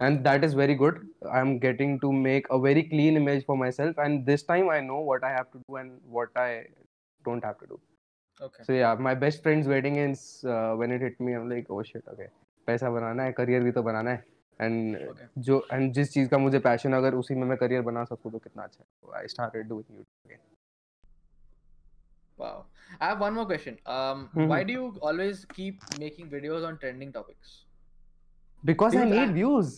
Speaker 3: and that is very good i'm getting to make a very clean image for myself and this time i know what i have to do and what i don't have to do
Speaker 2: Okay.
Speaker 3: so yeah my best friend's wedding is uh, when it hit me i'm like oh shit okay पैसा बनाना है career भी तो बनाना है and
Speaker 2: Okay.
Speaker 3: जो and जिस चीज का मुझे पैशन अगर उसी में मैं करियर बना सकूं तो कितना अच्छा है I started doing YouTube
Speaker 2: Wow. I have one more question. Um,
Speaker 3: Mhm.
Speaker 2: why do you always keep making videos on trending topics?
Speaker 3: because
Speaker 2: Do
Speaker 3: i
Speaker 2: you
Speaker 3: need
Speaker 2: tra-
Speaker 3: views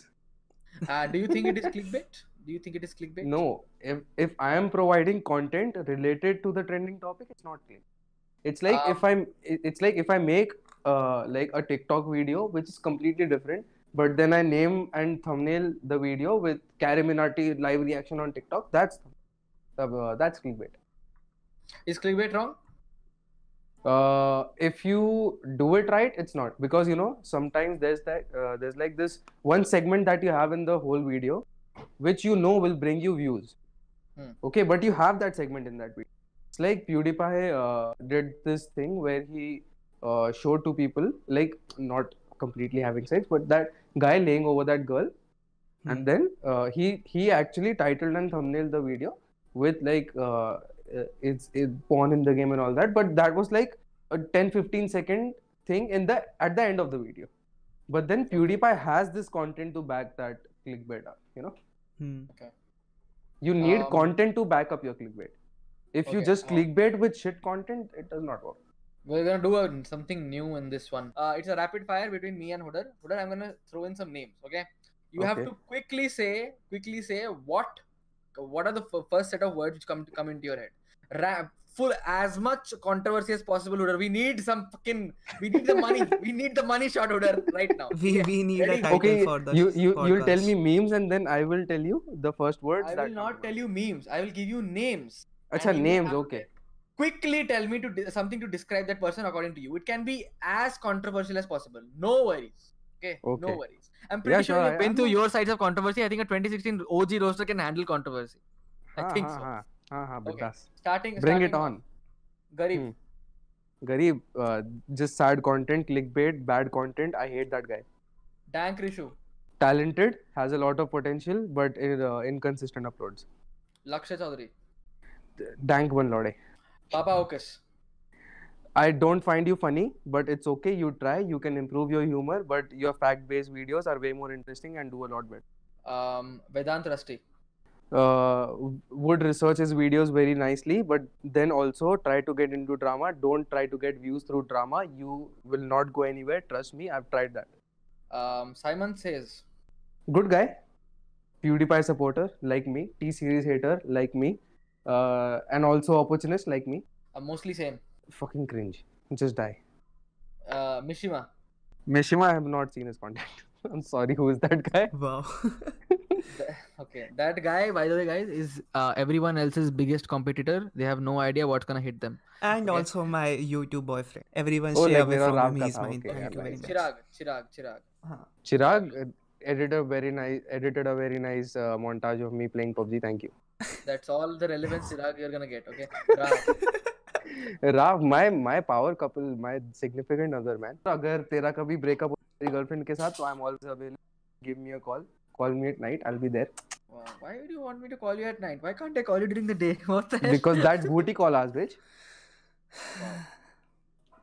Speaker 2: Uh, do you think it is clickbait? Do you think it is clickbait?
Speaker 3: No, if if I am providing content related to the trending topic, it's not clean. It's like if I'm, it's like if I make uh like a TikTok video which is completely different, but then I name and thumbnail the video with Minati live reaction on TikTok. That's uh, that's clickbait.
Speaker 2: Is clickbait wrong?
Speaker 3: Uh, if you do it right, it's not because you know sometimes there's that uh, there's like this one segment that you have in the whole video, which you know will bring you views.
Speaker 2: Hmm.
Speaker 3: Okay, but you have that segment in that video. It's like PewDiePie uh, did this thing where he uh, showed two people like not completely having sex, but that guy laying over that girl, and then uh, he he actually titled and thumbnailed the video with like uh, uh, it's, it's porn in the game and all that but that was like a 10 15 second thing in the at the end of the video. But then pewdiepie has this content to back that clickbait up you know?
Speaker 1: Hmm.
Speaker 3: you need
Speaker 2: Um,
Speaker 3: content to back up your clickbait if you just
Speaker 2: uh,
Speaker 3: clickbait with shit content it does not work
Speaker 2: We're gonna do a, something new in this one. Uh, it's a rapid fire between me and Hudar. Hudar, I'm gonna throw in some names. Okay. You have to quickly say, quickly say what, what are the f- first set of words which come to come into your head. Rap, full as much controversy as possible, Hudar. We need some fucking, we need the money. we need the money shot, Hudar, right now.
Speaker 1: We
Speaker 2: Okay?
Speaker 1: we need a title
Speaker 3: okay
Speaker 1: for the
Speaker 3: you you you'll tell me memes and then i will tell you the first words
Speaker 2: I will
Speaker 3: come
Speaker 2: not tell you memes. I will give you names.
Speaker 3: Acha, names, okay.
Speaker 2: Quickly tell me to something to describe that person according to you. It can be as controversial as possible. No worries. Okay,
Speaker 3: okay.
Speaker 2: no worries. I'm pretty
Speaker 3: yeah,
Speaker 2: sure,
Speaker 3: sure
Speaker 2: you've been
Speaker 4: through your sides of controversy. I think a 2016 OG roster can handle controversy. I think
Speaker 3: ha,
Speaker 4: so.
Speaker 3: ah, ah, ah.
Speaker 2: okay. Starting.
Speaker 3: Bring
Speaker 2: starting
Speaker 3: it on.
Speaker 2: Garib.
Speaker 3: Hmm. Garib, uh, just sad content, clickbait, bad content. I hate that guy.
Speaker 2: Dank Rishu.
Speaker 3: Talented, has a lot of potential, but in, uh, inconsistent uploads.
Speaker 2: Lakshya Chaudhary.
Speaker 3: Dank one lode.
Speaker 2: Papa Okus.
Speaker 3: I don't find you funny, but it's okay. You try. You can improve your humor, but your fact-based videos are way more interesting and do a lot better.
Speaker 2: Um, Vedant Rusty.
Speaker 3: Uh, would research his videos very nicely, but then also try to get into drama. Don't try to get views through drama. You will not go anywhere. Trust me. I've tried that.
Speaker 2: Um, Simon Says.
Speaker 3: good guy pewdiepie supporter like me t series hater like me uh, and also opportunist like me.
Speaker 2: Uh, mostly same.
Speaker 3: Fucking cringe. Just die.
Speaker 2: Uh, Mishima.
Speaker 3: Mishima, I have not seen his content. I'm sorry, who is that guy?
Speaker 1: Wow.
Speaker 2: okay, that guy, by the way, guys, is
Speaker 4: uh, everyone else's biggest competitor. They have no idea what's gonna hit them.
Speaker 1: And
Speaker 2: okay.
Speaker 1: also my YouTube boyfriend. Everyone
Speaker 3: oh,
Speaker 1: share
Speaker 3: like,
Speaker 1: away from
Speaker 3: me.
Speaker 1: He's
Speaker 3: my
Speaker 1: thank you very much.
Speaker 2: Chirag, Chirag, Chirag.
Speaker 1: Huh.
Speaker 3: Chirag uh, edited a very nice edited a very nice uh, montage of me playing PUBG. Thank you.
Speaker 2: That's all the relevance Chirag you're gonna get. Okay. Raj.
Speaker 3: Rav, my my power couple, my significant other man. अगर तेरा कभी breakup हो तेरी girlfriend के साथ, तो I'm always available. Give me a call. Call me at night. I'll be there.
Speaker 2: Wow, Why would you want me to call you at night? Why can't I call you during the day? What the hell?
Speaker 3: Because that's booty call us, bitch.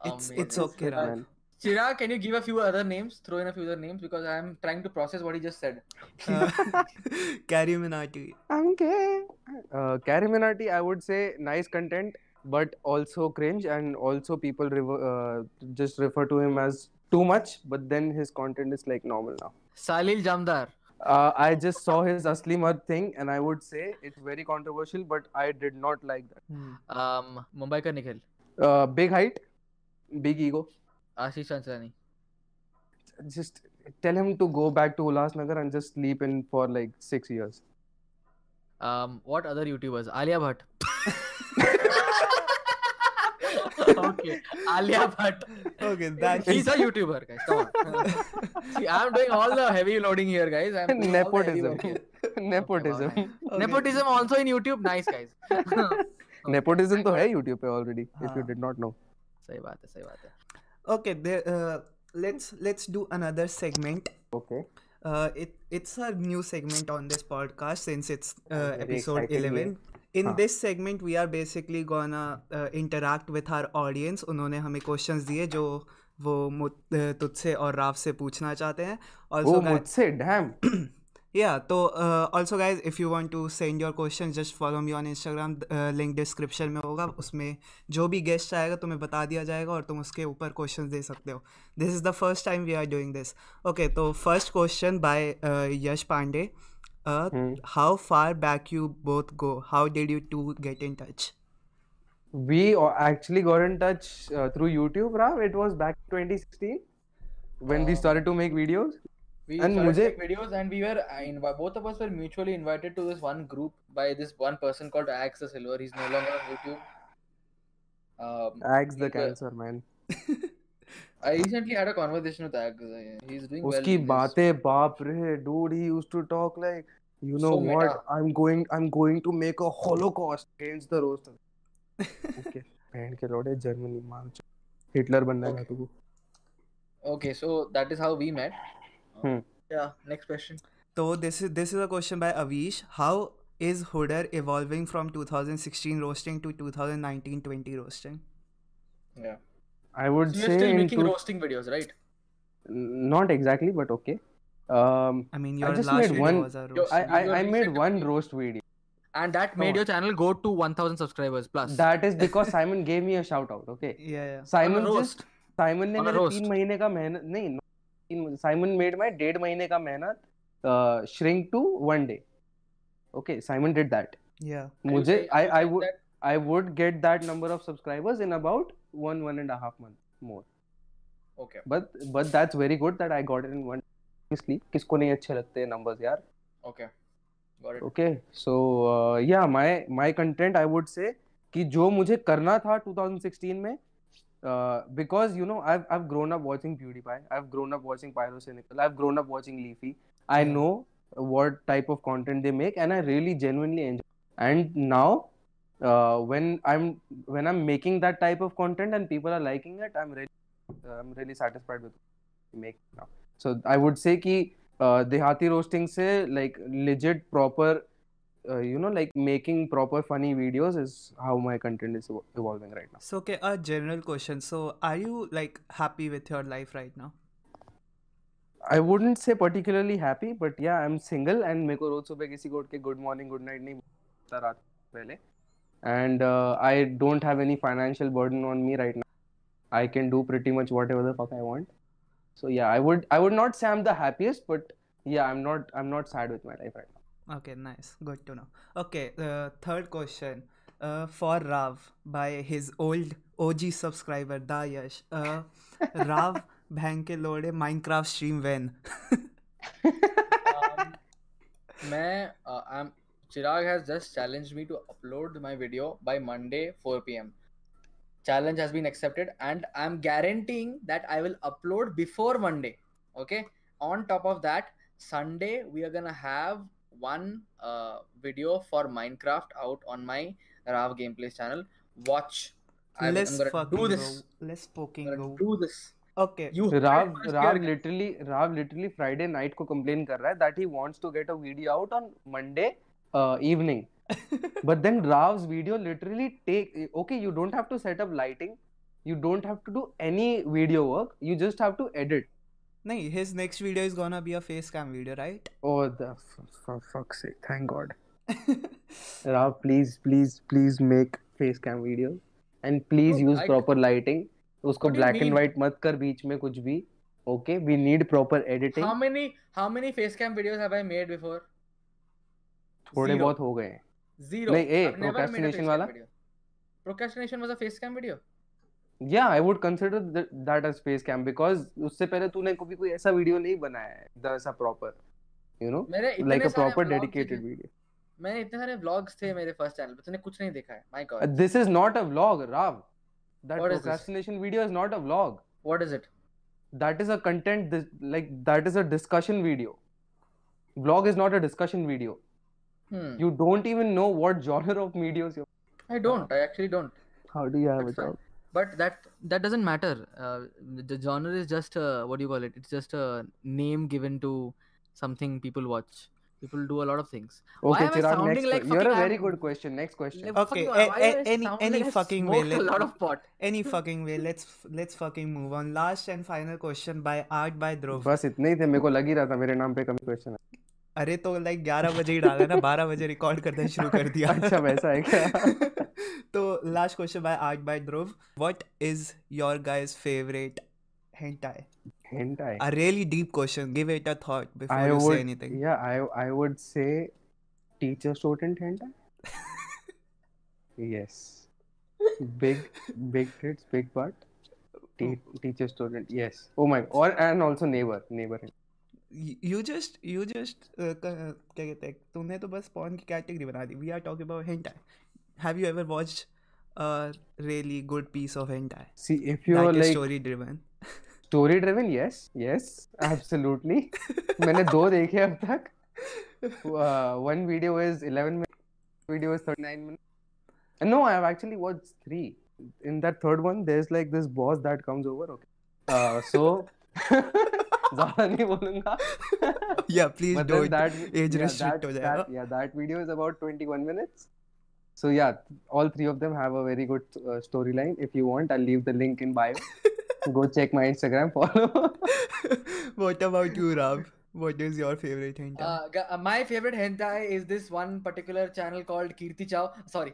Speaker 1: It's it's
Speaker 2: Amazing.
Speaker 1: okay,
Speaker 2: Chirag,
Speaker 1: Rav.
Speaker 2: Chirag, can you give a few other names? Throw in a few other names because I'm trying to process what he just said.
Speaker 1: Uh, Carrie Minati.
Speaker 3: I'm gay. Uh, Carrie Minati, I would say nice content, but also cringe, and also people rever- uh, just refer to him as too much. But then his content is like normal now.
Speaker 4: Salil Jamdar.
Speaker 3: Uh, I just saw his Asli Mad thing, and I would say it's very controversial, but I did not like that.
Speaker 1: Hmm.
Speaker 4: Um, Mumbai ka Nikhil.
Speaker 3: Uh, big height, big ego.
Speaker 4: Ashish Ansani.
Speaker 3: Just tell him to go back to Ulhasnagar and just sleep in for like six years.
Speaker 4: Um, what other YouTubers? Alia Bhatt. okay, Alia Bhatt.
Speaker 1: Okay, that
Speaker 4: He's a YouTuber, guys. Come on. See, I'm doing all the heavy loading here, guys. I'm
Speaker 3: Nepotism.
Speaker 4: here.
Speaker 3: Nepotism.
Speaker 1: Okay.
Speaker 4: Nepotism also in YouTube. Nice, guys.
Speaker 3: Nepotism तो है YouTube पे already. If you
Speaker 1: हाँ.
Speaker 3: did not know.
Speaker 4: सही बात है, सही बात है.
Speaker 1: Okay, there, uh, let's let's do another segment.
Speaker 3: Okay.
Speaker 1: Uh, it it's a new segment on this podcast since it's uh, episode
Speaker 3: exciting, yeah.
Speaker 1: eleven. In
Speaker 3: हाँ.
Speaker 1: this segment, we are basically gonna uh, interact with our audience. उन्होंने हमें questions दिए जो वो uh, तुझसे और राव से पूछना चाहते हैं.
Speaker 3: Oh, मुझसे damn.
Speaker 1: Yeah तो uh, also guys if you want to send your questions just follow me on instagram uh, link description में होगा उसमें जो भी गेस्ट आएगा तुम्हें बता दिया जाएगा और तुम उसके ऊपर क्वेश्चंस दे सकते हो this is the first time we are doing this okay तो first question by Yash Pandey how far back you both go how did you two get in touch
Speaker 3: We uh, actually got in touch uh, through YouTube, Rav. It was back 2016 when uh, we
Speaker 2: Oh.
Speaker 3: started to make videos.
Speaker 2: We
Speaker 3: And मुझे-
Speaker 2: videos and we were uh, in, both of us were mutually invited to this one group by this one person called Axe the Silver. He's no longer on YouTube. Um,
Speaker 3: Axe the
Speaker 2: he's a-
Speaker 3: cancer man.
Speaker 2: I recently had a conversation with Axe. uh, He's doing well.
Speaker 3: उसकी
Speaker 2: in this.
Speaker 3: बातें बाप रे dude he used to talk like you know
Speaker 2: So
Speaker 3: what
Speaker 2: meta.
Speaker 3: I'm going I'm going to make a holocaust against the roast okay बहन के लौड़े Germany मार Hitler बनना है. तू
Speaker 2: Okay, so that is how we met. Uh,
Speaker 3: Hmm.
Speaker 2: Yeah. Next question.
Speaker 1: तो this is this is a question by avish how is hooder evolving from 2016 roasting to 2019-20 roasting
Speaker 2: Yeah.
Speaker 3: I would
Speaker 2: So
Speaker 3: say
Speaker 2: you're still
Speaker 3: in
Speaker 2: making
Speaker 3: two-
Speaker 2: roasting videos, right?
Speaker 3: not exactly but okay um
Speaker 1: i mean
Speaker 3: I
Speaker 1: your
Speaker 3: just
Speaker 1: last
Speaker 3: made
Speaker 1: video
Speaker 3: one-
Speaker 1: was a
Speaker 2: Yo,
Speaker 1: roast
Speaker 3: I I,
Speaker 2: Your
Speaker 3: I made
Speaker 2: recent
Speaker 3: one
Speaker 2: video.
Speaker 3: roast video
Speaker 4: And that made
Speaker 3: Oh.
Speaker 4: your channel go to 1000 subscribers plus.
Speaker 3: that is because Simon gave me a shout out okay
Speaker 1: yeah yeah
Speaker 3: Simon
Speaker 2: On a roast.
Speaker 3: just Simon ने
Speaker 4: On a
Speaker 3: मेरे
Speaker 4: roast.
Speaker 3: तीन महीने का मेहनत नहीं तीन Simon made my डेढ़ महीने का मेहनत shrink to one day okay Simon did that
Speaker 1: yeah
Speaker 3: मुझे I
Speaker 2: I
Speaker 3: would
Speaker 2: that-
Speaker 3: I would get that number of subscribers in about one one and half month more
Speaker 2: Okay.
Speaker 3: But but that's very good that I got it in one इसलिए किसको नहीं अच्छे लगते numbers यार
Speaker 2: Okay. Got it.
Speaker 3: Okay so yeah my my content I would say कि जो मुझे करना था 2016 में because you know I've I've grown up watching PewDiePie I've grown up watching Pyrocynical I've grown up watching Leafy I
Speaker 1: Yeah.
Speaker 3: know what type of content they make and I really genuinely enjoy and now uh, when I'm when I'm making that type of content and people are liking it I'm really uh, I'm really satisfied with make now so I would say कि uh, देहाती roasting से like legit proper Uh, you know like making proper funny videos is how my content is evo- evolving right now
Speaker 1: So, okay, a general question. So, are you like happy with your life right now?
Speaker 3: I wouldn't say particularly happy but yeah I'm single and मेरे को रोज सुबह किसी को उठ के good morning good night नहीं बोलता रात पहले and uh, I don't have any financial burden on me right now I can do pretty much whatever the fuck I want so yeah I would I would not say I'm the happiest but yeah I'm not I'm not sad with my life right now
Speaker 1: Okay, nice. Good to know. Okay, uh, third question uh, for Rav by his old OG subscriber Dayash. Uh, Rav bhang ke lode Minecraft stream when?
Speaker 2: Um, मैं uh, I'm Chirag has just challenged me to upload my video by Monday 4 p.m. Challenge has been accepted, and I'm guaranteeing that I will upload before Monday. Okay. On top of that, Sunday we are gonna have one uh, video for Minecraft out on my Rav Gameplays channel. Watch. I'm,
Speaker 1: let's
Speaker 2: I'm gonna
Speaker 1: fucking
Speaker 2: do this.
Speaker 1: go let's
Speaker 2: I'm
Speaker 1: fucking
Speaker 2: gonna
Speaker 1: go
Speaker 2: do this.
Speaker 1: okay
Speaker 2: You
Speaker 3: Rao
Speaker 2: heard it
Speaker 3: Rao
Speaker 2: first here.
Speaker 3: Literally Rao literally Friday night को complain कर रहा है that he wants to get a video out on Monday evening but then rav's video literally take okay you don't have to set up lighting you don't have to do any video work you just have to edit
Speaker 1: nahi his next video is gonna be a face cam video right
Speaker 3: oh the f- for fuck's sake thank god rav please please please make face cam video and please
Speaker 2: No,
Speaker 3: use
Speaker 2: I-
Speaker 3: proper lighting उसको and
Speaker 2: mean?
Speaker 3: white मत कर बीच में कुछ भी okay we need proper editing
Speaker 2: How many how many face cam videos have I made before?
Speaker 3: थोड़े बहुत हो गए हैं
Speaker 2: Zero.
Speaker 3: नहीं, ए,
Speaker 2: cam
Speaker 3: वाला?
Speaker 2: video. Procrastination was a face cam
Speaker 3: i would consider th- that as face cam because उससे पहले तूने कभी कोई ऐसा वीडियो नहीं बनाया है ऐसा like a
Speaker 2: सारे
Speaker 3: proper
Speaker 2: vlogs
Speaker 3: dedicated
Speaker 2: देखे-
Speaker 3: video
Speaker 2: मैंने इतने सारे vlogs थे मेरे फ़र्स्ट चैनल पे तूने कुछ नहीं देखा है my
Speaker 3: Uh,
Speaker 2: god
Speaker 3: this is not a vlog rav that
Speaker 2: What is this?
Speaker 3: procrastination video is not a vlog
Speaker 2: what is it
Speaker 3: that is a content dis- like that is a discussion video vlog is not a discussion video
Speaker 2: hmm
Speaker 3: you don't even know what genre of videos you
Speaker 2: I don't I actually don't
Speaker 3: how do you have
Speaker 2: That's
Speaker 3: a
Speaker 2: fine.
Speaker 3: job
Speaker 2: but that
Speaker 4: that doesn't matter. Uh, the genre is just a, what do you call it? It's just a name given to something people watch. People do a lot of things. Why
Speaker 3: okay
Speaker 4: am I
Speaker 3: chirag
Speaker 4: sounding
Speaker 3: next
Speaker 4: like
Speaker 3: que- you're a
Speaker 4: fucking
Speaker 3: very
Speaker 4: I'm-
Speaker 3: good question next question
Speaker 4: Like,
Speaker 1: Okay,
Speaker 4: fucking-
Speaker 1: a-
Speaker 4: why do
Speaker 1: a-
Speaker 4: I
Speaker 1: any-
Speaker 4: sound
Speaker 1: any
Speaker 4: like I
Speaker 1: fucking way,
Speaker 4: smoked
Speaker 1: let-
Speaker 4: a lot of pot.
Speaker 1: any fucking way let's let's fucking move on last and final question by art by dhruv
Speaker 3: बस इतने ही थे मेरे को लग ही रहा था मेरे नाम पे कमी क्वेश्चन है
Speaker 1: अरे तो लाइक ग्यारह बजे ही डाला ना बारह बजे रिकॉर्ड करना शुरू कर दिया।
Speaker 3: अच्छा वैसा है क्या?
Speaker 1: तो last question by Art by Dhruv what is your guys favourite hentai
Speaker 3: hentai
Speaker 1: a really deep question give it a thought before you say anything
Speaker 3: yeah I I would say teacher student hentai yes big big kids big but teacher student yes oh my और and also neighbour neighbour
Speaker 1: hentai you just you just uh, क्या कहते हैं तूने तो बस pawn की category बना दी we are talking about hentai have you ever watched a really good piece of hentai
Speaker 3: see if you're
Speaker 1: is
Speaker 3: like
Speaker 1: story driven
Speaker 3: story driven yes yes absolutely मैंने दो देखे अब तक uh, one video is 11 minutes video is 39 minutes and no I have actually watched three in that third one there's like this boss that comes over okay uh, so ज़्यादा नहीं बोलूँगा।
Speaker 1: Yeah please don't
Speaker 3: that
Speaker 1: age restrict हो जाएगा।
Speaker 3: Yeah that video is about 21 minutes so yeah all three of them have a very good story line if you want I leave the link in bio go check my Instagram follow
Speaker 1: what about you Ram what is your favorite hentai
Speaker 2: Uh, uh, my favorite hentai is this one particular channel called Kirti Chow. Sorry,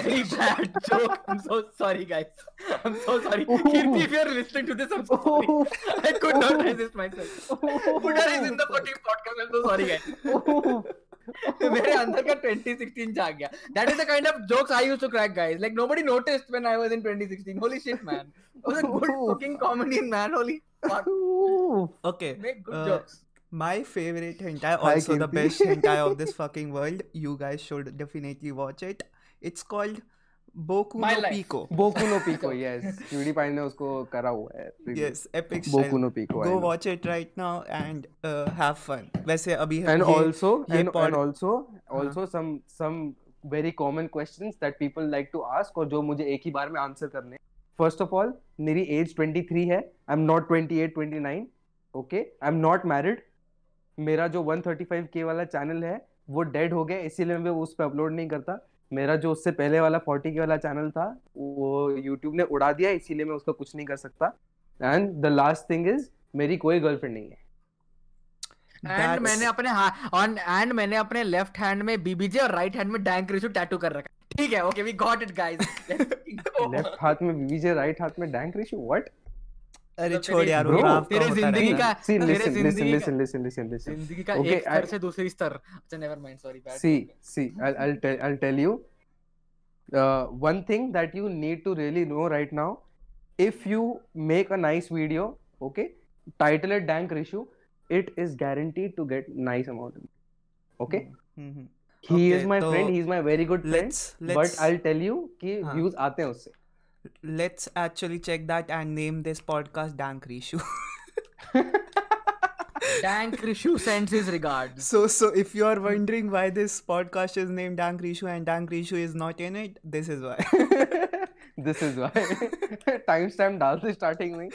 Speaker 2: very bad joke. I'm so sorry, guys. I'm so sorry. Kirti, if you're listening to this, I'm so sorry. I could not resist myself. Buddha is in the fucking podcast. I'm so sorry, guys. मेरे अंदर का 2016 जाग गया. That is the kind of jokes I used to crack, guys. Like nobody noticed when I was in 2016. Holy shit, man. It was a good fucking comedian, man. Holy fuck.
Speaker 1: okay
Speaker 2: Make good
Speaker 1: Uh,
Speaker 2: jokes.
Speaker 1: My favorite hentai
Speaker 3: Hi,
Speaker 1: also the
Speaker 3: Kirti.
Speaker 1: best hentai of this fucking world you guys should definitely watch it it's called boku
Speaker 2: My
Speaker 1: no
Speaker 2: life.
Speaker 1: pico
Speaker 3: Boku no Pico, yes. PewDiePie ने उसको करा हुआ है. release.
Speaker 1: yes epic
Speaker 3: Boku
Speaker 1: style.
Speaker 3: no Pico. I
Speaker 1: go
Speaker 3: know.
Speaker 1: watch it right now and uh, have fun वैसे अभी
Speaker 3: And
Speaker 1: ये-
Speaker 3: also,
Speaker 1: ये
Speaker 3: and,
Speaker 1: pod-
Speaker 3: and also,
Speaker 1: हाँ.
Speaker 3: also some some very common questions that people like to ask और जो मुझे एक ही बार में आंसर करने. First of all, मेरी एज 23 है. I'm not 28, 29. Okay, I'm not married. मेरा जो 135k वाला चैनल है वो डेड हो गया इसीलिए मैं उस पर अपलोड नहीं करता। मेरा जो उससे पहले वाला 40k वाला चैनल था वो YouTube ने उड़ा दिया इसीलिए मैं उसका कुछ नहीं कर सकता। And the last thing is मेरी कोई गर्लफ्रेंड नहीं है।
Speaker 2: एंड मैंने अपने ऑन एंड मैंने अपने लेफ़्ट हैंड में बीबीजे और राइट हैंड में डैंक रिशु टैटू कर रखा ठीक है okay we got it guys
Speaker 3: left हाथ में बीबीजे राइट हाथ में डैंक रेशियो व्हाट
Speaker 1: अरे
Speaker 2: मतलब
Speaker 1: छोड़ यार ब्रो
Speaker 2: तेरे ज़िंदगी ज़िंदगी का एक
Speaker 3: one thing that you need to really know right now if you make a nice video okay title it dank Rishu it is guaranteed to get nice amount okay he is my friend he is my very good friend but
Speaker 1: I
Speaker 3: will tell you कि views आते हैं उससे।
Speaker 1: let's actually check that and name this podcast Dank Rishu.
Speaker 2: Dank Rishu sends his regards.
Speaker 1: So, so if you are wondering why this podcast is named Dank Rishu and Dank Rishu is not in it, this is why.
Speaker 3: this is why. Timestamp dance is starting me.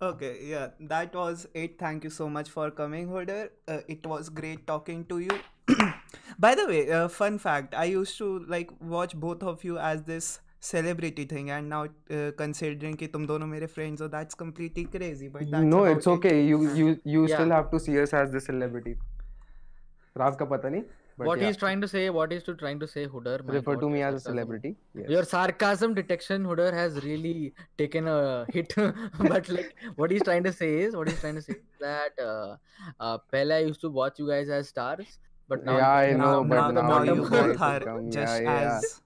Speaker 1: Okay, yeah, that was it. Thank you so much for coming, Hoder. Uh, it was great talking to you. By the way, uh, fun fact: I used to like watch both of you as this celebrity thing and now uh, considering ki tum dono mere friends so that's completely crazy but that's
Speaker 3: no it's okay it. you you you
Speaker 2: yeah.
Speaker 3: still have to see us as the celebrity Rav ka pata nahi but
Speaker 2: what
Speaker 3: yeah.
Speaker 2: he's trying to say what is to trying to say Hooder.
Speaker 3: refer to me as a celebrity yes.
Speaker 2: your sarcasm detection Hooder, has really taken a hit but like what he's trying to say is what he's trying to say that uh, uh, Pella used to watch you guys as stars but now
Speaker 3: yeah, I know,
Speaker 2: now,
Speaker 3: but
Speaker 1: now,
Speaker 3: now,
Speaker 1: now you both are just
Speaker 3: yeah, yeah.
Speaker 1: as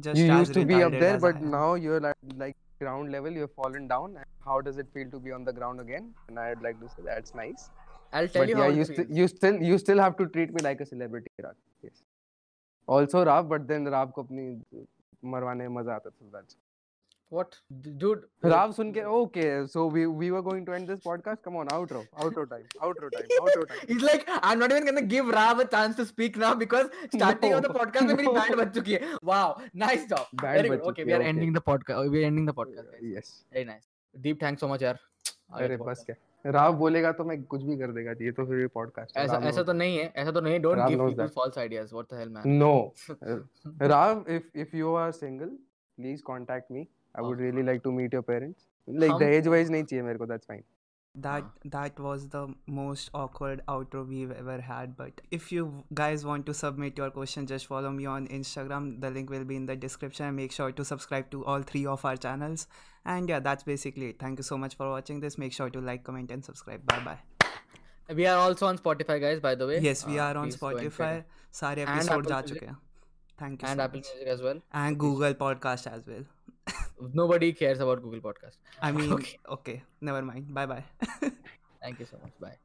Speaker 1: just
Speaker 3: you
Speaker 1: as
Speaker 3: used to be up
Speaker 1: retarded
Speaker 3: there,
Speaker 1: as I
Speaker 3: but
Speaker 1: am.
Speaker 3: now you're like, like ground level. You've fallen down. And how does it feel to be on the ground again? And I'd like to say that's nice.
Speaker 2: I'll tell
Speaker 3: but
Speaker 2: you
Speaker 3: yeah,
Speaker 2: how
Speaker 3: you,
Speaker 2: it
Speaker 3: sti-
Speaker 2: feels.
Speaker 3: you still you still have to treat me like a celebrity, Raj. Yes. Also, Rav, but then Rav को अपनी मरवाने में मजा आता था. That's
Speaker 2: What, dude? uh,
Speaker 3: Rav सुन के okay. So we we were going to end this podcast. Come on, outro, outro time, outro time, outro time.
Speaker 2: He's like, I'm not even gonna give Rav a chance to speak now because starting no, of the podcast में मेरी band बज चुकी है. Wow, nice job.
Speaker 3: Band
Speaker 2: Very good. Okay, we are
Speaker 3: okay.
Speaker 2: ending the podcast. We are ending the podcast. Guys.
Speaker 3: Yes.
Speaker 2: Very nice. Deep, thanks so much यार.
Speaker 3: अरे बस. क्या राव बोलेगा तो मैं कुछ भी कर देगा ये तो फिर पॉडकास्ट
Speaker 2: ऐसा ऐसा तो नहीं है ऐसा तो नहीं
Speaker 3: don't
Speaker 2: give
Speaker 3: people.
Speaker 2: False ideas what the hell man
Speaker 3: No. Rav, if if you are single, please contact me. I would
Speaker 2: Oh.
Speaker 3: really like to meet your parents. Like
Speaker 2: हम-
Speaker 3: दहेज वहेज नहीं चाहिए मेरे को that's fine.
Speaker 1: that that was the most awkward outro we've ever had but if you guys want to submit your question just follow me on instagram the link will be in the description and make sure to subscribe to all three of our channels and yeah that's basically it thank you so much for watching this make sure to like comment and subscribe bye bye
Speaker 2: we are also on Spotify guys by the way
Speaker 1: yes we are on spotify सारे
Speaker 2: And
Speaker 1: episode
Speaker 2: Apple
Speaker 1: जा
Speaker 2: Music.
Speaker 1: चुके हैं thank you
Speaker 2: and
Speaker 1: so
Speaker 2: Apple
Speaker 1: much
Speaker 2: music as well
Speaker 1: and google podcast as well
Speaker 2: nobody cares about google podcast.
Speaker 1: I mean
Speaker 2: Okay.
Speaker 1: okay never mind. Bye bye
Speaker 2: thank you so much. Bye